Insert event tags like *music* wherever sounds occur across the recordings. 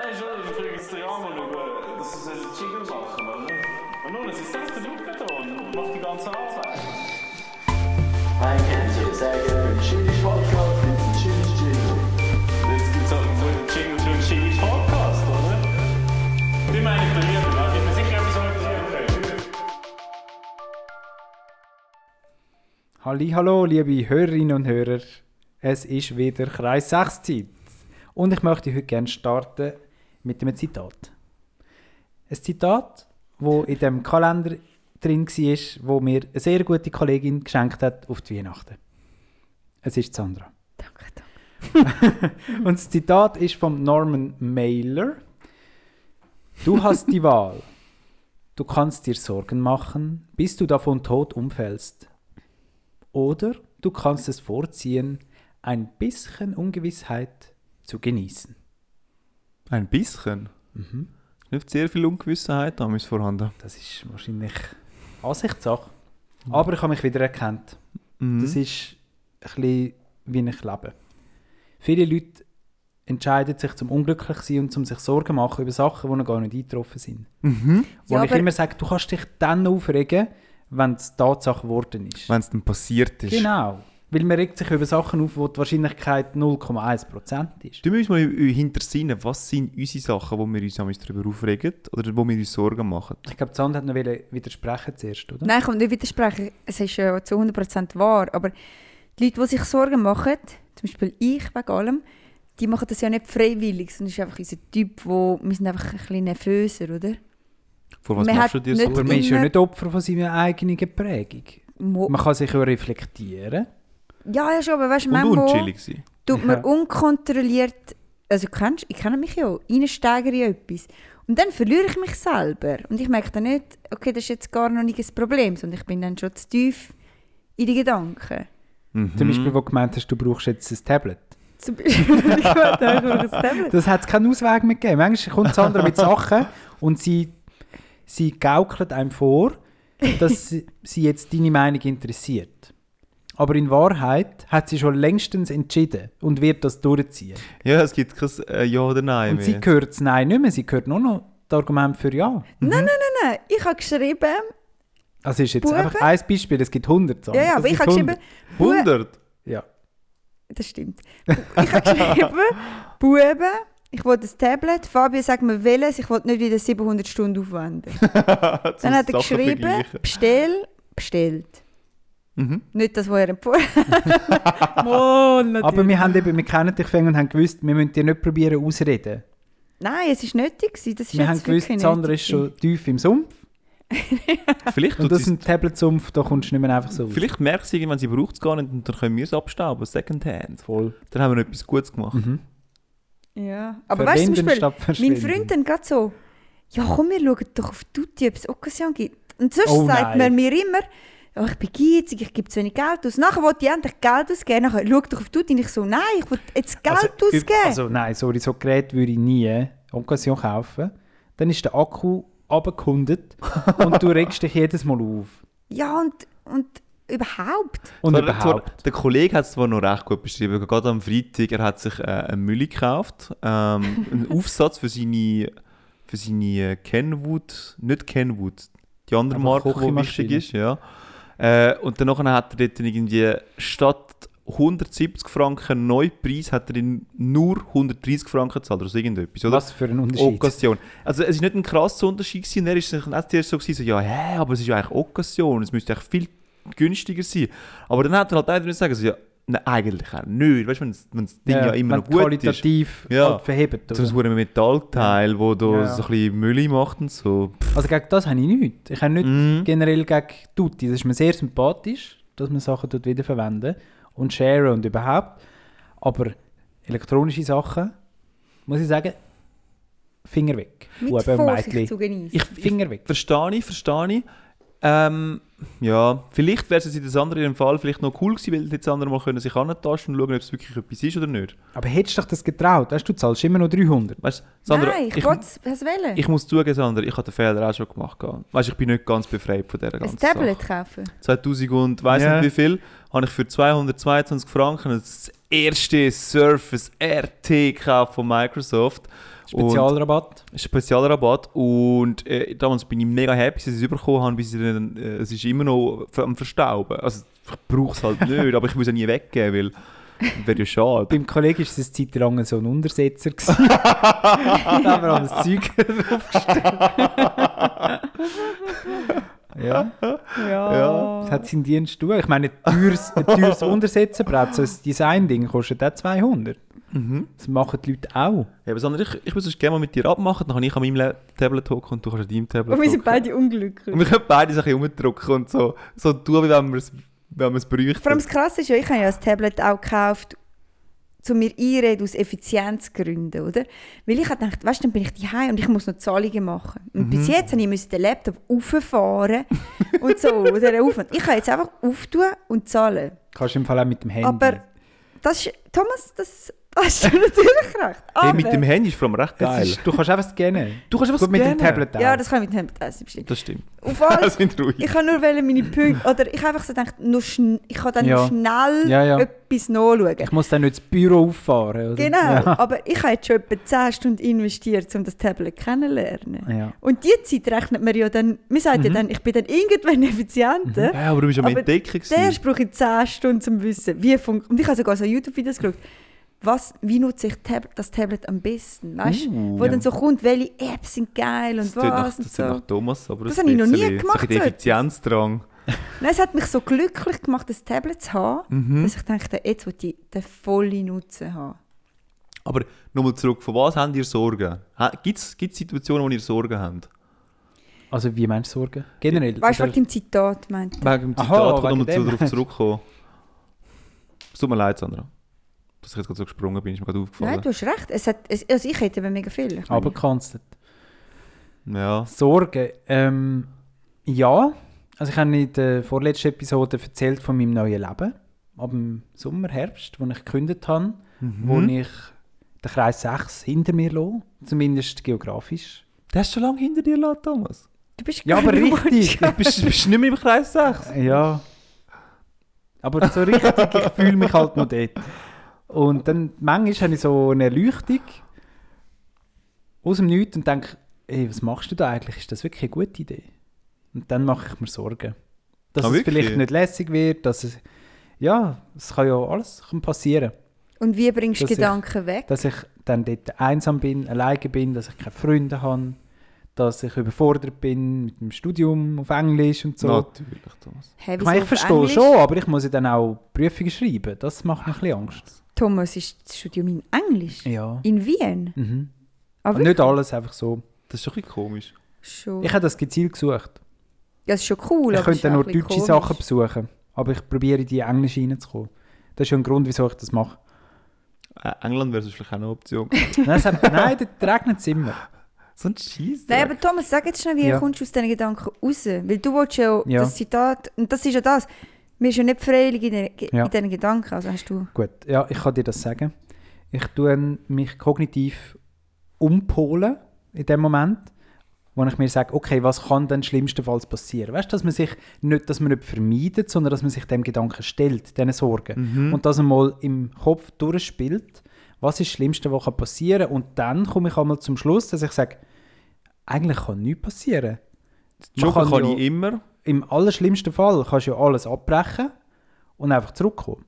Nein, schon, ich frage jetzt den Ramon über, dass sie einen Jingle machen, oder? Und nun, es ist selbst der da und macht die ganze Arbeit. Ein Kennzeichen, sehr gerne für den Chili Podcast, gibt es einen Chili Jingle. Jetzt gibt es halt so einen Jingle für einen Jingle Podcast, oder? Die meine ich bei mir, da bin mir sicher etwas können. Halli, hallo, liebe Hörerinnen und Hörer. Es ist wieder Kreis 6 Zeit. Und ich möchte heute gerne starten mit einem Zitat. Ein Zitat, wo in dem Kalender drin war, wo mir eine sehr gute Kollegin geschenkt hat auf die Weihnachten. Es ist Sandra. Danke, danke. *laughs* Und das Zitat ist von Norman Mailer. Du hast die Wahl. Du kannst dir Sorgen machen, bis du davon tot umfällst. Oder du kannst es vorziehen, ein bisschen Ungewissheit zu genießen. Ein bisschen. Nicht sehr viel Ungewissheit damals vorhanden. Das ist wahrscheinlich Ansichtssache. Aber ich habe mich wieder erkannt. Mhm. Das ist ein bisschen wie ich lebe. Viele Leute entscheiden sich zum unglücklich sein und zum sich Sorgen machen über Sachen, die noch gar nicht eingetroffen sind. Mhm. Wo Ja, ich immer sage, du kannst dich dann aufregen, wenn es Tatsache geworden ist. Wenn es dann passiert ist. Genau. Weil man regt sich über Sachen auf, wo die Wahrscheinlichkeit 0,1% ist. Du musst mal hintersinnen, was sind unsere Sachen, wo wir uns darüber aufregen oder wo wir uns Sorgen machen. Ich glaube, Sand hat noch widersprechen zuerst, oder? Nein, ich kann nicht widersprechen. Es ist ja zu 100% wahr. Aber die Leute, die sich Sorgen machen, zum Beispiel ich wegen allem, die machen das ja nicht freiwillig, sondern es ist einfach unser Typ, wo wir sind einfach ein bisschen nervöser, oder? Vor was Man machst hat du dir nicht- Aber Sorgen? man ist ja nicht Opfer von seiner eigenen Prägung. Mo Man kann sich ja reflektieren. Ja, ja schon, aber weißt du, manchmal unchillig sein. tut man Ja. unkontrolliert, also kennst, ich kenne mich ja, reinsteigere in etwas. Und dann verliere ich mich selber. Und ich merke dann nicht, okay, das ist jetzt gar noch nicht ein Problem, sondern ich bin dann schon zu tief in die Gedanken. Mhm. Zum Beispiel, wo du gemeint hast, du brauchst jetzt ein Tablet. Zum Beispiel, *laughs* ich wollte einfach ein Tablet. Das hat es keinen Ausweg mehr gegeben. Manchmal kommt Sandra mit Sachen und sie, sie gaukelt einem vor, dass sie- sie jetzt deine Meinung interessiert. Aber in Wahrheit hat sie schon längstens entschieden und wird das durchziehen. Ja, es gibt kein äh, Ja oder Nein Und sie mehr. hört das Nein nicht mehr, sie hört nur noch das Argument für Ja. Nein, nein, nein, nein. Ich habe geschrieben, Also ist jetzt Buben? einfach ein Beispiel, es gibt 100. Sandra. ja, ja, aber ich habe geschrieben, 100. Bu- 100? Ja. das stimmt. Ich habe geschrieben, *laughs* Buben, ich will das Tablet. Fabian sagt mir welches, ich will nicht wieder 700 Stunden aufwenden. *laughs* Dann hat er geschrieben, bestell, bestellt. Mhm. Nicht das, was er empfohlen hat. *laughs* Aber wir, haben eben, wir kennen dich und haben gewusst, wir müssen dir nicht probieren ausreden. Nein, es war nötig. gewesen. Das ist Wir jetzt haben gewusst, Sandra ist schon tief im Sumpf. *laughs* Vielleicht, Und das ist ein Tablet-Sumpf, da kommst du nicht mehr einfach so raus. vielleicht merkt sie irgendwann, sie braucht es gar nicht und dann können wir es abstauben, Secondhand. Voll. Dann haben wir etwas Gutes gemacht. Mhm. Ja. Aber weißt du, zum Beispiel, mein. Freund dann gerade so, ja komm, wir schauen doch auf Tutti, ob es Occasion gibt. Und sonst Oh sagt nein. man mir immer, ja, ich bin geizig, ich gebe zu wenig Geld aus. Nachher wollte ich endlich Geld ausgeben. Nachher schau doch auf Tutti und ich so, nein, ich will jetzt Geld also, ausgeben. Also nein, sorry, so Gerät würde ich nie Occasion kaufen. Dann ist der Akku abgekundet *laughs* und du regst dich jedes Mal auf. ja, und, und überhaupt. Und Zwar- überhaupt. Zwar, der Kollege hat es zwar noch recht gut beschrieben. Gerade am Freitag, er hat sich äh, eine Mülle gekauft. Ähm, *laughs* einen Aufsatz für seine, für seine Kenwood, nicht Kenwood, die andere Marke, die wichtig ist. Ja. Äh, und dann nachher hat er dort irgendwie statt 170 Franken Neupreis hat er in nur 130 Franken gezahlt oder so irgendetwas, oder? Was für ein Unterschied. Okkasion. Also es ist nicht ein krasser Unterschied gewesen. Er ist auch zuerst so, gewesen, so ja, hä, aber es ist ja eigentlich Okkasion, es müsste eigentlich viel günstiger sein. Aber dann hat er halt einer sagen, so, ja, nein, eigentlich auch nicht. Weißt du, wenn das, wenn das Ding ja, immer wenn noch gut ist. qualitativ Ja. halt verhebt. So Oder? ein Metallteil, wo du Ja. so ein bisschen Müll macht und so. Pff, Also gegen das habe ich nichts. Ich habe nicht Mhm. generell gegen Tutti. Das ist mir sehr sympathisch, dass man Sachen dort wiederverwenden und share und überhaupt. Aber elektronische Sachen, muss ich sagen, Finger weg. Mit Buben Vorsicht zu genießen. Ich, Finger weg. Verstehe ich, verstehe ich. Ähm, ja, vielleicht wäre es in das andere Fall vielleicht noch cool gewesen, weil jetzt andere mal können sich antasten und schauen, ob es wirklich etwas ist oder nicht. Aber hättest du dich das getraut? Weißt du, du zahlst immer noch 300. Weißt Sandra, Nein, ich, ich, wollte es wählen. ich muss zugeben, Sandra, ich habe den Fehler auch schon gemacht. Weißt du, ich bin nicht ganz befreit von dieser ein ganzen Tablet Sache. kaufen. 2000 und weiss Ja. nicht wie viel, habe ich für 222 Franken ein erste Surface RT gekauft von Microsoft. Spezialrabatt. Und Spezialrabatt. Und äh, damals bin ich mega happy, dass ich es bekommen habe, bis ich dann, äh, es ist immer noch am Verstauben. Also ich brauche es halt *laughs* nicht, aber ich muss es nie weggeben, weil wäre ja schade. Beim Kollegen war es eine Zeit lang so ein Untersetzer. *laughs* *laughs* da haben wir alles Zeug draufgestellt. ja, Ja. das hat seinen Dienst tun. Ich meine, ein teures, ein teures Untersetzerbrett, so ein Design-Ding, kostet auch 200. Mhm. Das machen die Leute auch. Ja, aber Sandra, ich, ich muss es gerne mal mit dir abmachen, dann kann ich an meinem Le- Tablet hocken und du kannst an deinem Tablet Und wir sind beide unglücklich. Und wir können beide so ein bisschen rumdrücken und so, so tun, wie wenn wir es wenn wir es bräuchten. Vor allem das Krasse ist ja, ich habe ja das Tablet auch gekauft, um mir einreden aus Effizienzgründen, oder? Weil ich habe gedacht, weißt du, dann bin ich daheim und ich muss noch Zahlungen machen. Und bis jetzt habe ich den Laptop auffahren *laughs* und so, oder? Aufwand. Ich kann jetzt einfach auftun und zahlen. Kannst du im Fall auch mit dem Handy. Aber das ist, Thomas, das hast du natürlich recht. hey, mit dem Handy ist vor allem recht geil. ist, du kannst einfach scannen. du kannst einfach Gut, mit dem scannen. Tablet auch. ja, das kann ich mit dem Tablet essen, bestimmt. Das stimmt. Auf alles, *laughs* sind ruhig. ich kann nur meine Punkte, oder ich habe einfach so gedacht, nur ich kann dann Ja. schnell Ja, ja. etwas nachschauen. Ich muss dann nicht ins Büro auffahren. Oder? Genau, Ja. aber ich habe jetzt schon etwa 10 Stunden investiert, um das Tablet kennenzulernen. Ja. Und die Zeit rechnet man ja dann, man sagt ja dann, ich bin dann irgendwann *laughs* effizienter. Ja, aber du bist am Aber Entdecken. gewesen. Zuerst brauche ich 10 Stunden, um zu wissen, wie funktioniert. Und ich habe sogar so YouTube-Videos geschaut, was, wie nutze ich Tab das Tablet am besten, weißt du? Uh. Wo dann so kommt, welche Apps sind geil und Das nach, was und das tönt so. nach Thomas, aber Das ein habe ich noch nie gemacht, So ein. Effizienzdrang. *laughs* Nein, es hat mich so glücklich gemacht, das Tablet zu haben, Mhm. dass ich dachte, jetzt will ich den vollen Nutzen haben. Aber nochmal zurück, von was habt ihr Sorgen? Gibt es Situationen, wo ihr Sorgen habt? Also wie meinst du Sorgen? Generell? Weißt du, was im Zitat meint? Wegen dem Aha, Zitat, wegen nochmal zu, dem. darauf zurückkommen. Es tut mir leid, Sandra. Dass ich jetzt gerade so gesprungen bin, ist mir gerade aufgefallen. Nein, du hast recht. Es hat, es, also ich hätte eben mega viel. Ich Aber kannst du Ja. Sorgen? Ähm, ja. Also ich habe in der vorletzten Episode erzählt von meinem neuen Leben. Ab dem Sommer, Herbst, wo ich gekündigt habe. Wo Mhm. ich den Kreis 6 hinter mir lasse. Zumindest geografisch. Das hast du schon lange hinter dir gelassen, Thomas. du bist Ja, aber richtig. Du bist, bist nicht mehr im Kreis 6. Ja. Aber so richtig, ich fühle mich halt noch dort. Und dann manchmal habe ich so eine Erleuchtung aus dem Nichts und denke, ey, was machst du da eigentlich? Ist das wirklich eine gute Idee? Und dann mache ich mir Sorgen. Dass Ah, es wirklich? vielleicht nicht lässig wird, dass es... Ja, es kann ja alles kann passieren. Und wie bringst du Dass ich- Gedanken weg? Dass ich dann dort einsam bin, alleine bin, dass ich keine Freunde habe, dass ich überfordert bin mit dem Studium auf Englisch und so. Natürlich, Thomas. Hey, Ich meine, ich verstehe Englisch? schon, aber ich muss ja dann auch Prüfungen schreiben. Das macht mir ein bisschen Angst. Thomas ist das Studium in Englisch. Ja. In Wien. Mhm. Aber Und nicht alles einfach so. Das ist schon ein bisschen komisch. Schon. Ich habe das gezielt gesucht. ja, das ist schon cool. ich könnte nur deutsche komisch. Sachen besuchen. Aber ich probiere in die Englisch reinzukommen. Das ist ja ein Grund, wieso ich das mache. Äh, England wäre vielleicht auch eine Option. *laughs* Nein, hat, nein dort regnet es immer. so ein Scheiß. Nein, aber Thomas, sag jetzt schnell, wie Ja. kommst du aus diesen Gedanken raus? Weil du willst ja, Ja. das Zitat, und das ist ja das, mir ist ja nicht freiwillig in, den, Ja. in diesen Gedanken. Also hast du... Gut, ja, ich kann dir das sagen. Ich tue mich kognitiv umpolen in dem Moment, wo ich mir sage, okay, was kann denn schlimmstenfalls passieren? Weißt du, dass man sich nicht, dass man nicht vermeidet, sondern dass man sich dem Gedanken stellt, diesen Sorgen. Mhm. Und dass einmal im Kopf durchspielt, was ist das Schlimmste, was kann passieren kann. Und dann komme ich einmal zum Schluss, dass ich sage, eigentlich kann nichts passieren. Joggen kann ja- ich immer. Im allerschlimmsten Fall kannst du ja alles abbrechen und einfach zurückkommen.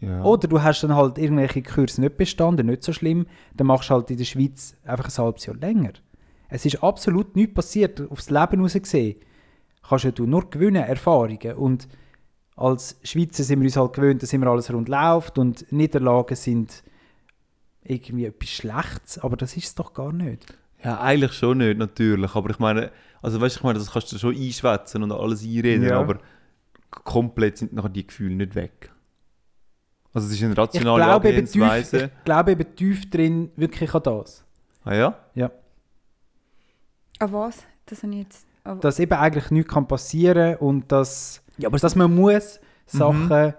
Ja. Oder du hast dann halt irgendwelche Kurse nicht bestanden, nicht so schlimm, dann machst du halt in der Schweiz einfach ein halbes Jahr länger. Es ist absolut nichts passiert, aufs Leben raus gesehen. Kannst ja du nur gewinnen, Erfahrungen. Und als Schweizer sind wir uns halt gewöhnt, dass immer alles rund läuft und Niederlagen sind irgendwie etwas Schlechtes, aber das ist es doch gar nicht. Ja, eigentlich schon nicht, natürlich. Aber ich meine, also weißt du, ich meine, das kannst du schon einschwätzen und alles einreden, Ja. aber komplett sind nachher die Gefühle nicht weg. Also es ist eine Ich rationale glaube, eben tief, Angehensweise. ich glaube eben tief drin wirklich an das. Ah ja? Ja. Ah was? Das habe ich jetzt... Dass eben eigentlich nichts kann passieren und dass, Ja, aber dass man muss Sachen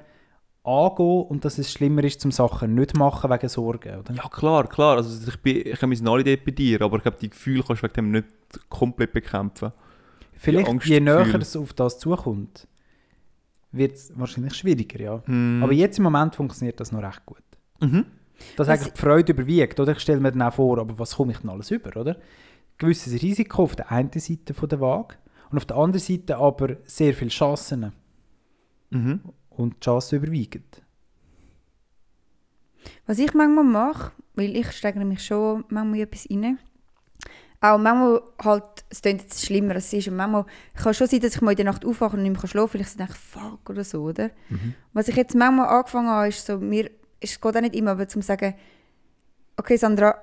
angehen und dass es schlimmer ist, zum Sachen nicht machen wegen Sorgen, oder? Ja, klar, klar. Also ich, bin, ich sind alle dort bei dir, aber ich glaube, die Gefühle kannst du wegen dem nicht komplett bekämpfen. Vielleicht Angst- je näher Gefühl. es auf das zukommt, wird es wahrscheinlich schwieriger, ja. Mhm. Aber jetzt im Moment funktioniert das noch recht gut. Mhm. Dass eigentlich die Freude überwiegt, oder? Ich stelle mir dann auch vor, aber was komme ich denn alles über, oder? Gewisses Risiko auf der einen Seite von der Waage und auf der anderen Seite aber sehr viele Chancen. Mhm. Und die Chancen überwiegen. Was ich manchmal mache, weil ich steigere mich schon manchmal etwas rein. Auch manchmal halt, es klingt jetzt schlimmer als es ist, und manchmal kann schon sein, dass ich mal in der Nacht aufwache und nicht mehr schlafen kann, weil ich so denke, fuck oder so, oder? Was ich jetzt manchmal angefangen habe, ist so, mir, es geht auch nicht immer, aber zum sagen, okay Sandra,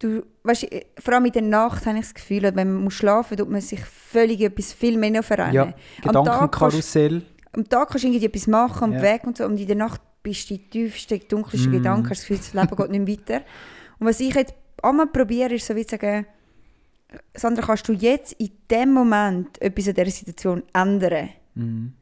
du, weißt, du, vor allem in der Nacht habe ich das Gefühl, wenn man muss schlafen muss, tut man sich völlig etwas viel mehr noch verrennen. Ja, Gedankenkarussell. Am Tag kannst du irgendwie etwas machen, am Ja. Weg und so, und in der Nacht bist du die tiefsten, dunkelsten Mm. Gedanken, hast das Gefühl, das Leben *laughs* geht nicht weiter. Und was ich jetzt einmal probiere, ist so wie zu sagen, Sandra, kannst du jetzt in dem Moment etwas an dieser Situation ändern? Mhm.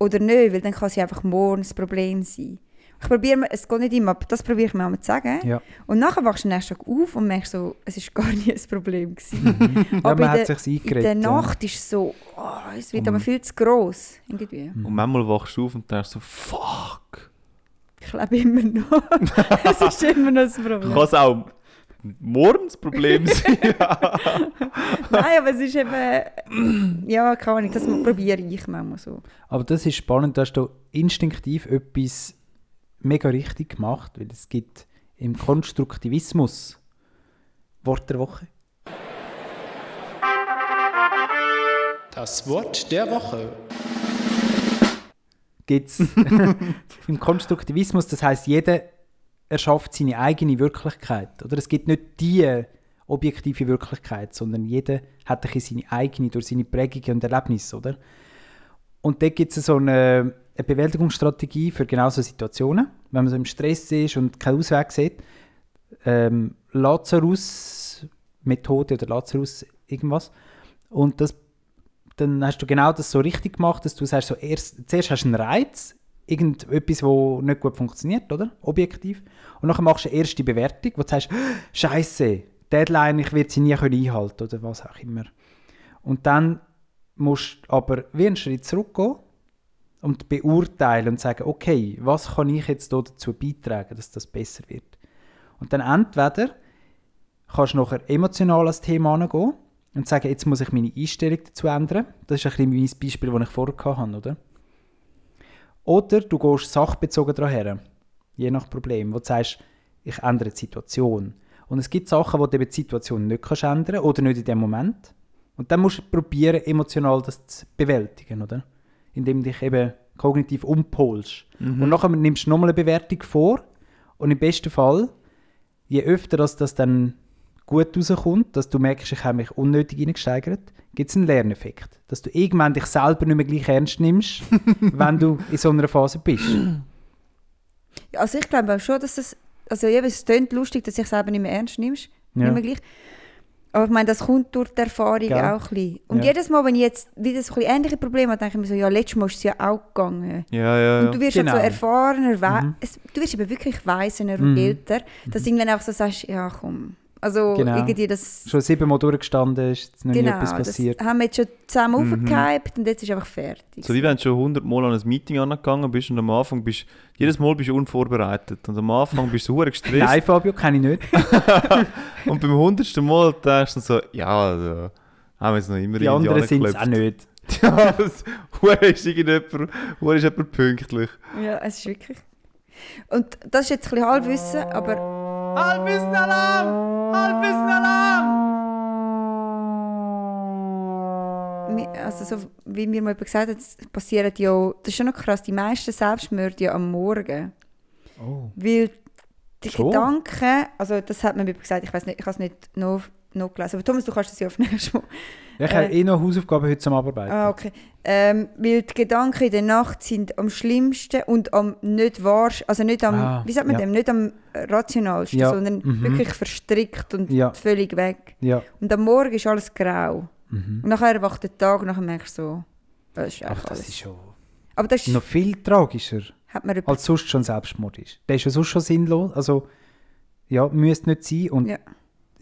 Oder nicht? Weil dann kann sie einfach morgen das Problem sein. Ich probiere mir, es geht nicht immer, aber das probiere ich mir einmal zu sagen. Ja. Und nachher wachst du am nächsten Tag auf und merkst so, es war gar *laughs* nie ein Problem. Gewesen. ja, Aber man in hat der- sich In der eingeredet. ja. Nacht ist es so, oh, es wird Um- aber viel zu gross. Irgendwie. Und manchmal wachst du auf und denkst so, fuck. Ich lebe immer noch. *laughs* Es ist immer noch das Kann Problem. es auch morgen das Problem sein? *laughs* Nein, aber es ist eben. Ja, keine Ahnung, das probiere ich manchmal so. Aber das ist spannend, da hast du instinktiv etwas mega richtig gemacht, weil es gibt im Konstruktivismus Wort der Woche. Das Wort der Woche. Gibt's *laughs* im Konstruktivismus, das heißt, jeder erschafft seine eigene Wirklichkeit. Oder es gibt nicht die objektive Wirklichkeit, sondern jeder hat seine eigene durch seine Prägungen und Erlebnisse, oder? Und dort gibt es so eine, eine Bewältigungsstrategie für genau so Situationen, wenn man so im Stress ist und keinen Ausweg sieht. Ähm, Lazarus-Methode oder Lazarus irgendwas. Und das, dann hast du genau das so richtig gemacht, dass du sagst, so erst, zuerst hast du einen Reiz, irgendetwas, wo nicht gut funktioniert, oder? Objektiv. Und dann machst du eine erste Bewertung, wo du sagst, *gasps* Scheiße, Deadline, ich werde sie nie können einhalten oder was auch immer. Und dann musst du aber wie einen Schritt zurückgehen und beurteilen und sagen, okay, was kann ich jetzt dazu beitragen, dass das besser wird. Und dann entweder kannst du nachher emotional das Thema angehen und sagen, jetzt muss ich meine Einstellung dazu ändern. Das ist ein bisschen mein Beispiel, das ich vorher hatte, oder? Oder du gehst sachbezogen daran je nach Problem, wo du sagst, ich ändere die Situation. Und es gibt Sachen, wo du eben die Situation nicht kannst ändern oder nicht in dem Moment. Und dann musst du probieren, emotional das zu bewältigen, oder? Indem du dich eben kognitiv umpolst. Und nachher nimmst du nochmal eine Bewertung vor und im besten Fall, je öfter dass das dann gut rauskommt, dass du merkst, ich habe mich unnötig reingesteigert, gibt es einen Lerneffekt. Dass du irgendwann dich selber nicht mehr gleich ernst nimmst, *laughs* wenn du in so einer Phase bist. Ja, Also ich glaube auch schon, dass das. Also eben, es klingt lustig, dass du dich selber nicht mehr ernst nimmst. Ja. Nicht mehr gleich. Aber ich meine, das kommt durch die Erfahrung Gell? auch ein bisschen. Und Ja. jedes Mal, wenn ich jetzt wieder so ein ähnliche Probleme habe, denke ich mir so, ja, letztes Mal ist es ja auch gegangen. ja, ja, Und ja. du wirst Genau. halt so erfahrener, we- Mhm. es, du wirst eben wirklich weisener und Mhm. älter, dass du irgendwann auch so sagst, ja komm. Also Genau. irgendwie das... Schon siebenmal durchgestanden, ist jetzt noch nie Genau, etwas das passiert. haben wir jetzt schon zusammen Mhm. aufgehypt und jetzt ist einfach fertig. So wie wenn du schon 100 Mal an ein Meeting angegangen bist und am Anfang bist jedes Mal bist du unvorbereitet. Und am Anfang bist du hure *laughs* gestresst. Nein, Fabio, kenne ich nicht. *laughs* Und beim 100. Mal denkst du so, ja, also, haben wir jetzt noch immer Die anderen sind es auch nicht. *laughs* Ja, das hure ist irgendjemand, hure ist jemand pünktlich. Ja, es ist wirklich... Und das ist jetzt ein bisschen Halbwissen, aber Halbwissen Alarm! Halbwissen Alarm! mi- also so, wie mir mal jemand gesagt hat, passieren ja, das ist schon noch krass, die meisten Selbstmorde ja am Morgen. Oh. Weil die Schon? Gedanken, also das hat mir jemand gesagt, ich weiß nicht, ich habe es nicht noch, noch gelesen, aber Thomas, du kannst das ja auf *laughs* nächstes Mal. Ich habe Äh. eh noch Hausaufgaben heute zum Abarbeiten. Ah, okay. Ähm, weil die Gedanken in der Nacht sind am schlimmsten und am nicht wahr, also nicht am, Ah, wie sagt man ja. dem, nicht am rationalsten, Ja, sondern mhm. wirklich verstrickt und Ja. völlig weg. Und am Morgen ist alles grau. Mhm. Und nachher erwacht der Tag und nachher merkst du so, das ist Ach, das alles. ist schon Aber das ist, noch viel tragischer, als sonst schon Selbstmord ist. Der ist ja sonst schon sinnlos. Also, ja, müsste nicht sein und.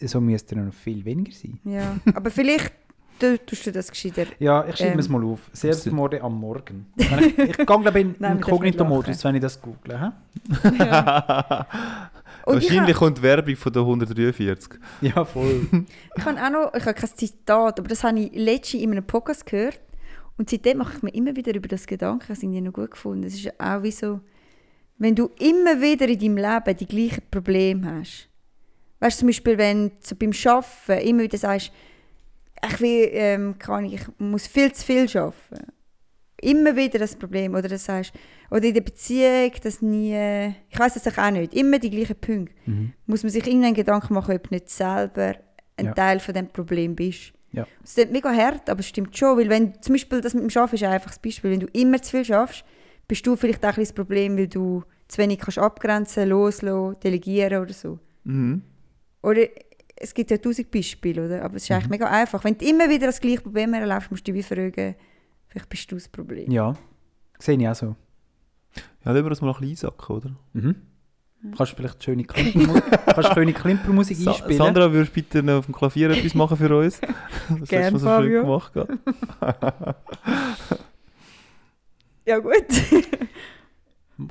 So müsste er noch viel weniger sein. Ja, aber vielleicht du, tust du das gescheiter? Ja, ich schreibe Ähm. es mal auf. Selbstmorde am Morgen. Ich ich gehe, glaube ich, in *laughs* den Kognito-Modus, wenn ich das google. *laughs* ich Wahrscheinlich kommt Werbung von der 143. Ja, voll. *laughs* Ich habe auch noch, ich habe kein Zitat, aber das habe ich letztens in einem Podcast gehört. Und seitdem mache ich mir immer wieder über das Gedanken, das habe ich noch gut gefunden. Es ist ja auch wie so, wenn du immer wieder in deinem Leben die gleichen Probleme hast. Weißt du, zum Beispiel, wenn du beim Arbeiten immer wieder sagst, ich, will, ähm, Ahnung, ich muss viel zu viel arbeiten. Immer wieder das Problem. Oder das sagst, oder in der Beziehung, das nie, ich weiß es auch nicht, immer die gleichen Punkte. Mhm. Muss man sich irgendeinen Gedanken machen, ob du nicht selber ein Ja. Teil von dem Problem bist. Ja. Es klingt mega hart, aber es stimmt schon. Weil wenn zum Beispiel das mit dem Arbeiten ist ein einfaches Beispiel. Wenn du immer zu viel schaffst, bist du vielleicht auch ein das Problem, weil du zu wenig kannst abgrenzen, loslassen, delegieren oder so. Mhm. Oder es gibt ja tausend Beispiele, oder? aber es ist eigentlich Mhm. mega einfach. Wenn du immer wieder das gleiche Problem erlebst, musst du dich wie fragen, vielleicht bist du das Problem. Ja, sehe ich auch so. Ja, lassen wir das mal ein bisschen einsacken, oder? Mhm. Kannst du vielleicht schöne Klimpermusik, *laughs* kannst schöne Klimpermusik Sa einspielen? Sandra, würdest du bitte noch auf dem Klavier etwas machen für uns? *laughs* Das Gern, hast du so schön gemacht. *laughs* Ja gut. Gehen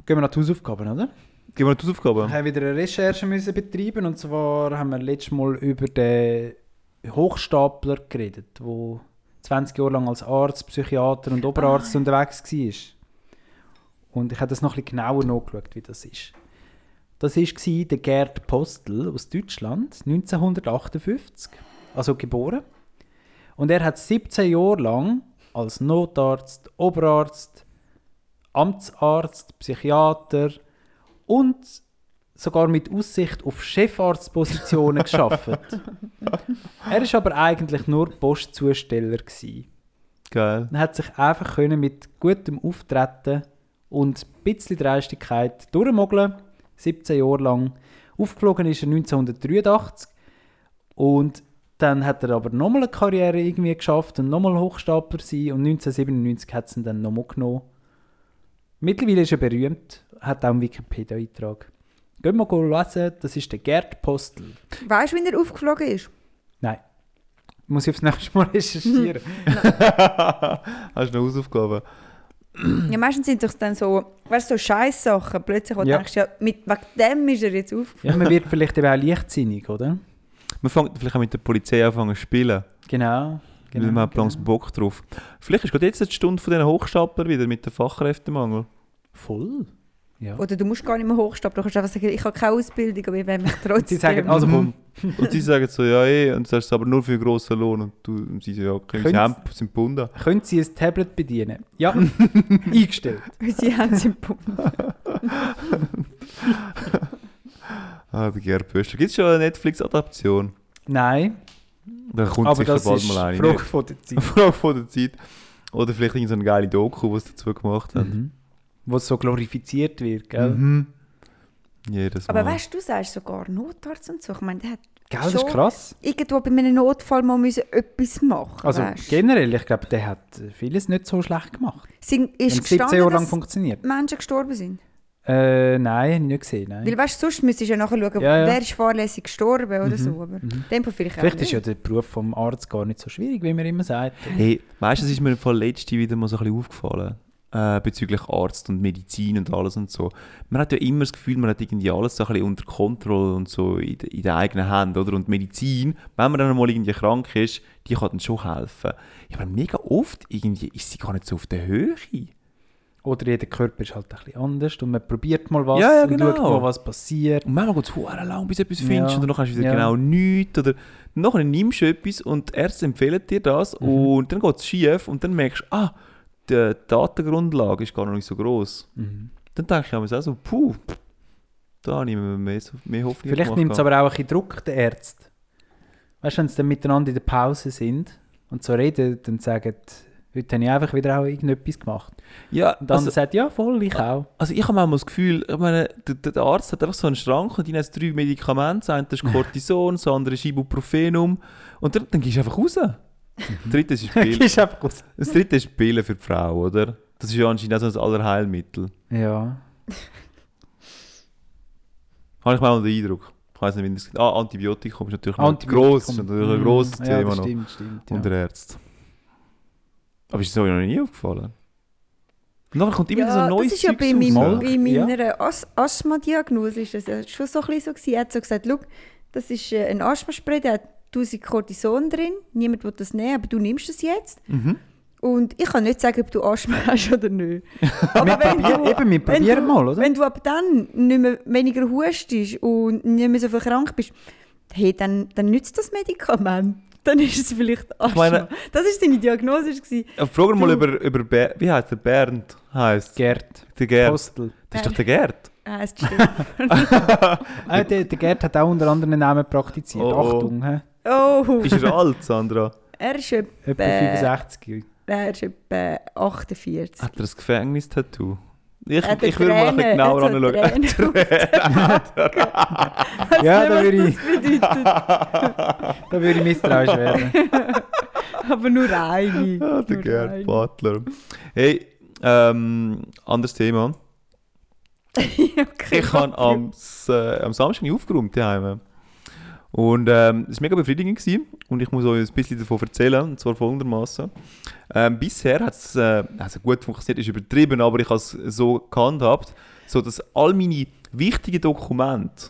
wir nach die Hausaufgaben, oder? Noch die Wir Hausaufgaben. haben wieder eine Recherche müssen betreiben und zwar haben wir letztes Mal über den Hochstapler geredet, der 20 Jahre lang als Arzt, Psychiater und Oberarzt unterwegs war. Und ich habe das noch ein bisschen genauer nachgeschaut, wie das ist. Das war der Gerd Postel aus Deutschland, 1958, also geboren. Und er hat 17 Jahre lang als Notarzt, Oberarzt, Amtsarzt, Psychiater und sogar mit Aussicht auf Chefarztpositionen geschafft. *laughs* er ist aber eigentlich nur Postzusteller gsi. Geil. Er hat sich einfach können mit gutem Auftreten und ein bisschen Dreistigkeit durchmogeln. 17 Jahre lang. Aufgeflogen ist er 1983 und dann hat er aber nochmal eine Karriere irgendwie geschafft und nochmal Hochstapler sein und 1997 hat es ihn dann nochmal genommen. Mittlerweile ist er berühmt, hat auch einen Wikipedia-Eintrag. Gehen wir mal lesen, das ist der Gerd Postel. Weißt du, wie er aufgeflogen ist? Nein, muss ich aufs nächste Mal *laughs* recherchieren. *laughs* Hast du noch Hausaufgaben? Ja, meistens sind doch dann so, weißt du, so Scheißsachen plötzlich, wo du Ja. denkst, ja, mit, wegen dem ist er jetzt aufgeflogen. ja, man wird vielleicht eben auch leichtsinnig, oder? Man fängt vielleicht auch mit der Polizei anfangen zu spielen. Genau. Genau, weil man hat langsam Bock drauf. Vielleicht ist gerade jetzt die Stunde von diesen Hochstapler wieder mit dem Fachkräftemangel. Voll. Ja. Oder du musst gar nicht mehr hochstapeln, du kannst einfach sagen, ich habe keine Ausbildung, aber ich will mich trotzdem... Sie sagen, also komm, Und die sagen so, ja eh, und du sagst aber nur für einen grossen Lohn. Und du und sie so, ja, okay, unsere Können's- Hemden sind gebunden. können Sie ein Tablet bedienen? Ja, *laughs* eingestellt. *laughs* Sie haben es im Punkt. Ah, der Gerd Pöstler. Gibt es schon eine Netflix-Adaption? Nein, Da kommt aber sicher das bald ist mal eine. Frage von der Zeit. *laughs* Frage von der Zeit. Oder vielleicht irgendeine geile Doku, was sie dazu gemacht haben. Mhm. Wo es so glorifiziert wird, gell? Mhm. Jedes Mal. Aber weißt du, du sagst sogar Notarzt und so. Ich meine, der hat Gell, das ist krass. irgendwo bei einem Notfall mal müssen etwas machen Also weißt? generell, ich glaube, der hat vieles nicht so schlecht gemacht. Sind, Wenn ist 17 Jahre lang funktioniert. Menschen gestorben sind? Äh, nein, habe ich nicht gesehen. Nein. Weil weißt du, sonst müsstest du ja nachher schauen, Ja, ja. wer ist fahrlässig gestorben oder Mhm, so. Aber mhm. dem vielleicht auch Vielleicht ist ja der Beruf vom Arzt gar nicht so schwierig, wie man immer sagt. Hey, weißt du, es ist mir im Fall letzte wieder mal so ein bisschen aufgefallen. Äh, bezüglich Arzt und Medizin und alles und so. Man hat ja immer das Gefühl, man hat irgendwie alles so ein bisschen unter Kontrolle und so in, de- in den eigenen Händen, oder? Und Medizin, wenn man dann mal irgendwie krank ist, die kann dann schon helfen. Ja, aber mega oft irgendwie ist sie gar nicht so auf der Höhe. Oder jeder Körper ist halt ein bisschen anders und man probiert mal was Ja, ja, und genau. schaut mal, was passiert. Und manchmal geht es verdammt lang, bis du etwas Ja. findest, und dann hast du wieder genau nichts. Oder nachher nimmst du etwas und Ärzte empfehlen dir das Mhm. und dann geht es schief und dann merkst du, ah, die Datengrundlage ist gar noch nicht so groß. Mhm. Dann denke ich mir auch so, puh, da habe ich mir mehr, mehr Hoffnung Vielleicht nimmt es aber auch ein bisschen Druck, der Ärzte. Weißt du, wenn sie dann miteinander in der Pause sind und so reden, dann sagen, heute habe ich einfach wieder auch irgendetwas gemacht. Ja, Und dann also, sagt, ja, voll, ich auch. also ich habe manchmal das Gefühl, ich meine, der, der der Arzt hat einfach so einen Schrank und die hat drei Medikamente, das eine ist *laughs* Cortison, das andere ist Ibuprofenum und dann, dann gehst du einfach raus. *laughs* Das dritte ist Pille. Gehst einfach raus. Das dritte ist Pille für die Frau, oder? Das ist ja anscheinend auch so das Allerheilmittel. Ja. *laughs* Habe ich mal den Eindruck. Ich weiß nicht, wie das Ah, Antibiotikum ist natürlich Antibiotikum. gross, ist natürlich ein Mhm. grosses ja, Thema das noch stimmt, stimmt. Ja. unter Ärzten. Aber ist es euch noch nie aufgefallen? Und dann kommt immer wieder so ein neues das ist ja bei, meinem, bei Ja. meiner As Asthma-Diagnose ist das ja schon so ein bisschen so gewesen. Er hat so gesagt, «Schau, das ist äh, ein Asthmaspray, der hat 1000 Cortison drin. Niemand will das nehmen, aber du nimmst es jetzt. Mhm. Und ich kann nicht sagen, ob du Asthma *laughs* hast oder nicht. *laughs* Aber wenn probier- du, eben, wir wenn probieren du, mal, oder? Wenn du ab dann nicht mehr weniger hustest und nicht mehr so viel krank bist, hey, dann, dann nützt das Medikament. *laughs* Dann ist es vielleicht Asthma. meine- das war seine Diagnose. gewesen. Ja, Frag mal über, über Ber wie heißt der? Bernd heißt Gerd. Der Gerd. Postel. Das ist doch der Gerd. Ah, es stimmt. Ah, der, der Gerd hat auch unter anderem Namen praktiziert. Oh, oh. Achtung, hä? Oh, Ist er alt, Sandra? er ist etwa, Etwa Äh. 65. er ist etwa 48. Hat er ein Gefängnis-Tattoo? Ich, hat ich würde mal ein bisschen genauer er anschauen. *laughs* Ja, da würde ich-. *laughs* Da würde ich misstrauisch werden. *laughs* Aber nur eine. Ah, der Nur Gerd eine. Butler. Hey, ähm, anderes Thema. Okay, Ich habe am, äh, am Samstag nicht aufgeräumt daheim. Und ähm, es war mega befriedigend gewesen. und ich muss euch ein bisschen davon erzählen, und zwar folgendermaßen. Ähm, bisher hat es äh, also gut funktioniert, ist übertrieben, aber ich habe es so gehandhabt, so dass all meine wichtigen Dokumente,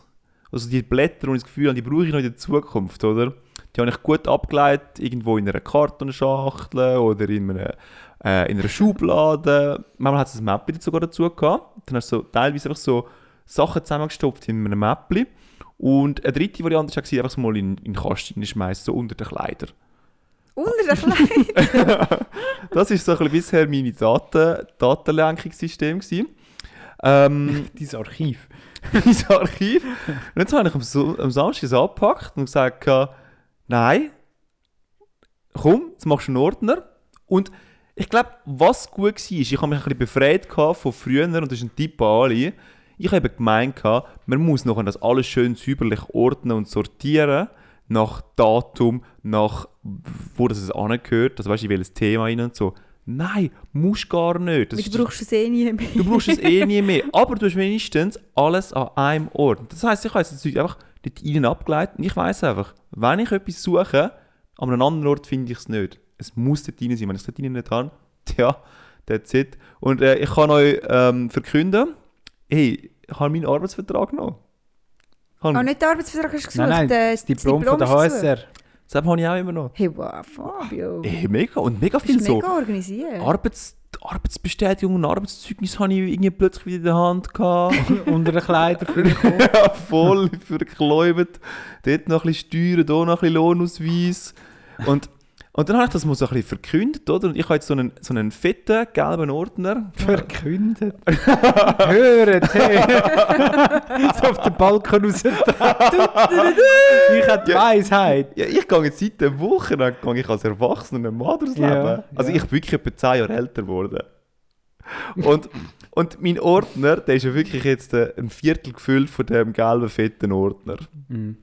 also die Blätter, und das Gefühl die brauche ich noch in der Zukunft, oder? Die habe ich gut abgeleitet, irgendwo in einer Kartonschachtel oder in einer, äh, in einer Schublade. Manchmal hat es ein Mäppli sogar dazu gehabt. Dann hast du so, teilweise einfach so Sachen zusammengestopft in einem Mäppli. Und eine dritte Variante war, einfach mal in, in den Kasten schmeißen, so unter den Kleider. Unter der Kleid. *laughs* Das war so ein bisschen bisher meine Daten, Datenlenkungssystem. gewesen. Ähm, *laughs* Dein Archiv. *laughs* mein Archiv. Und jetzt habe ich am, so am Samstag es angepackt und gesagt, nein, komm, jetzt machst du einen Ordner. Und ich glaube, was gut war, ist, ich habe mich ein bisschen befreit von früher, und das ist ein Tipp an alle. Ich habe gemeint, man muss nachher das alles schön säuberlich ordnen und sortieren, nach Datum, nach wo das es angehört, also weißt du, welches Thema rein und so. Nein, musst gar nicht. Das Du brauchst es eh nie mehr. Du brauchst es eh nie mehr. *laughs* Aber du hast wenigstens alles an einem Ort. Das heisst, ich habe jetzt einfach dort rein abgeleitet und ich weiss einfach, wenn ich etwas suche, an einem anderen Ort finde ich es nicht. Es muss dort rein sein. Wenn ich es dort rein nicht habe, tja, that's it. Und äh, ich kann euch ähm, verkünden, hey, ich habe meinen Arbeitsvertrag noch. Ich habe- Ah, nicht den Arbeitsvertrag hast du gesucht? Nein, nein, äh, das Diplom von der hast du gesucht? HSR. Das habe ich auch immer noch. Hey, wow, Fabio. Hey, mega. Und mega viel bist so. mega organisiert. Arbeits Arbeitsbestätigung und Arbeitszeugnis habe ich irgendwie plötzlich wieder in der Hand gehabt. *laughs* Unter den Kleidern. *laughs* ja, voll verkläubert. Dort noch ein bisschen Steuern, hier noch ein bisschen Lohnausweis. Und, und dann habe ich das mal so ein bisschen verkündet, oder? Und ich habe jetzt so einen, so einen fetten, gelben Ordner. *laughs* Verkündet. *laughs* Höret, hey. *laughs* so auf den Balkon raus. ich habe die Ja. Weisheit. Ja, ich gehe jetzt seit einer Woche ich als erwachsener Mann durchs Ja, Leben. Also ja. ich bin wirklich etwa 10 Jahre älter geworden. Und, und mein Ordner, der ist ja wirklich jetzt äh, ein Viertel gefüllt von dem gelben, fetten Ordner.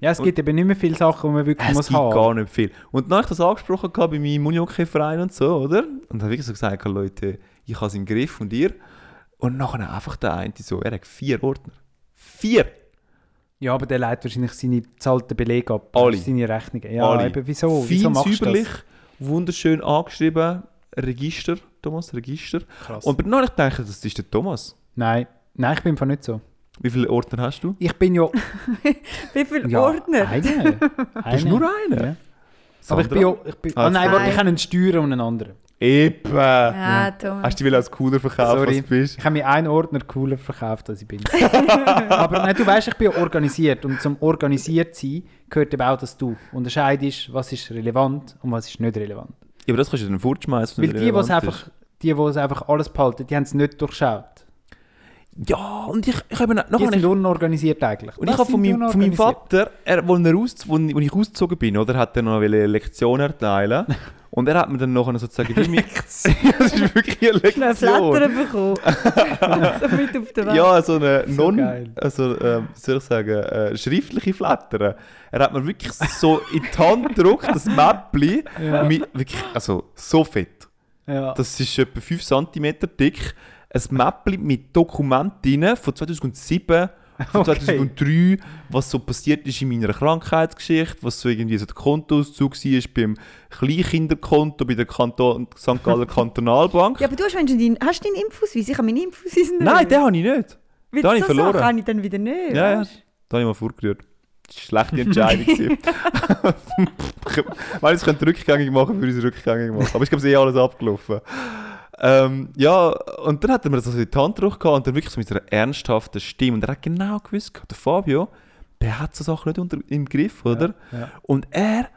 Ja, es gibt eben nicht mehr viele Sachen, die man wirklich Es muss gibt haben. gar nicht viel. Und dann habe ich das angesprochen gehabt bei meinem Unihockey-Verein und so, oder? Und habe wirklich so gesagt, Leute, ich habe es im Griff und ihr? Und nachher einfach der eine so, er hat vier Ordner. Vier! Ja, aber der leitet wahrscheinlich seine bezahlten Belege ab. Alle. Seine Rechnungen. Ja, Alle. eben wieso? wieso Fein machst du das? wunderschön angeschrieben, Register, Thomas, Register. Krass. Und habe ich gedacht, das ist der Thomas. Nein, nein, ich bin einfach nicht so. Wie viele Ordner hast du? Ich bin ja... *laughs* Wie viele ja Ordner? Eine. *laughs* Du hast nur einen? Ja. Aber ich bin ja... Ich bin, Ah, ah, nein, warte, ich habe einen Steuer und einen anderen. Eben! Ja, Thomas. Hast du dich als cooler verkauft, Sorry. als du bist? Ich habe mir einen Ordner cooler verkauft, als ich bin. *laughs* Aber nein, du weißt, ich bin ja organisiert. Und zum organisiert sein gehört eben auch, dass du unterscheidest, was ist relevant und was ist nicht relevant. Ja, aber das kannst du dann fortschmeißen. Weil die, die es einfach, die, die es einfach alles behalten, die haben es nicht durchschaut. Ja, und ich, ich habe nachher... Die sind unorganisiert eigentlich. Und ich Das habe von meinem, von meinem. Vater, er, wo, er aus, wo, wo ich ausgezogen bin, oder, hat er noch eine Lektion erteilen *laughs* Und er hat mir dann nachher sozusagen... wie mir- *laughs* das ist wirklich eine Schnell Lektion. Flattern bekommen. *laughs* so mit auf der Welt. Ja, so eine So non... geil. Also, ähm, soll ich sagen, äh, schriftliche Flattern. Er hat mir wirklich so in die Hand gedruckt, das Mäppli. Ja. mit, wirklich, also so fett. Ja. Das ist etwa 5 cm dick. Ein Mäppli mit Dokumenten von 2007, *laughs* von Okay. 2003, was so passiert ist in meiner Krankheitsgeschichte, was so irgendwie so der Kontoauszug war beim Kleinkinderkonto bei der Kanton St. Galler *laughs* Kantonalbank. Ja, aber du hast, Menschen, deinen, hast du deinen Impfausweis? Ich habe meinen Impfausweis nicht. Nein, den habe ich nicht. Weil den habe ich so verloren. Sachen habe ich dann wieder nicht. Ja, ja. Da habe ich mal vorgerührt. Das war eine schlechte Entscheidung. Wenn *laughs* ich es könnte rückgängig machen würde ich es rückgängig machen. Aber ich glaube, es ist eh alles abgelaufen. Ähm, ja, und dann hat er mir das so in die Hand gehabt und dann wirklich so mit einer ernsthaften Stimme. Und er hat genau gewusst, der Fabio, der hat so Sachen nicht unter, im Griff, oder? ja. Und er,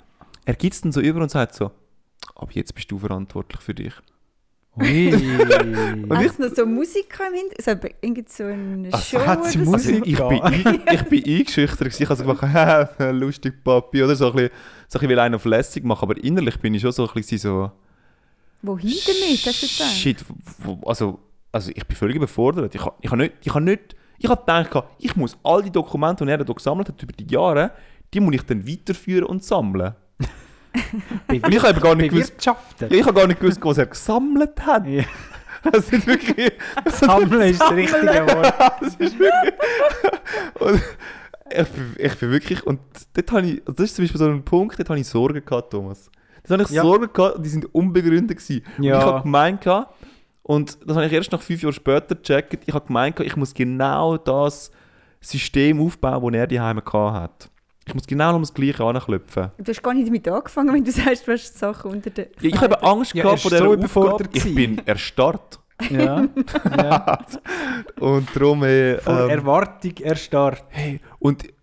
er gibt es dann so über und sagt so, ab jetzt bist du verantwortlich für dich. Ui. *laughs* Und Hast ich- du noch so Musik im Hintergrund? So, irgend so eine Also, Show hat sie so? Also Musik? ich, Ja. bin, ein- ich bin eingeschüchtert, ich habe so gemacht, *laughs* «Haha, lustig Papi, oder so ein bisschen, so ein bisschen will einen auf lässig machen, aber innerlich bin ich schon so ein bisschen so, Wohin damit, hast du gedacht? shit, also, also ich bin völlig überfordert. Ich habe ich hab nicht, ich habe nicht, ich habe gedacht, ich muss all die Dokumente, die er da gesammelt hat über die Jahre, die muss ich dann weiterführen und sammeln. *laughs* Und ich habe gar nicht gewusst, ja, ich habe gar nicht gewusst, was er gesammelt hat. Ja. *laughs* Das sind wirklich, Sammeln ist das richtige *laughs* Wort. das ist wirklich. Und ich, bin, ich bin wirklich. Und dort habe ich. Das ist zum Beispiel so ein Punkt, dort habe ich Sorgen gehabt, Thomas. Dort habe ich Ja. Sorgen gehabt und die sind unbegründet. Gewesen. Und Ja. ich habe gemeint, gehabt, und das habe ich erst nach fünf Jahren später gecheckt, ich habe gemeint, gehabt, ich muss genau das System aufbauen, das er die Heime hat. Ich muss genau noch das Gleiche anklopfen. Du hast gar nicht damit angefangen, wenn du sagst, du hast Sachen unter der... Ja, ich habe Angst Ja, gehabt vor dieser so Aufgabe. Ich bin erstarrt. Ja. *laughs* ja. Und darum... Äh, ähm, Erwartung erstarrt. Hey, und ich,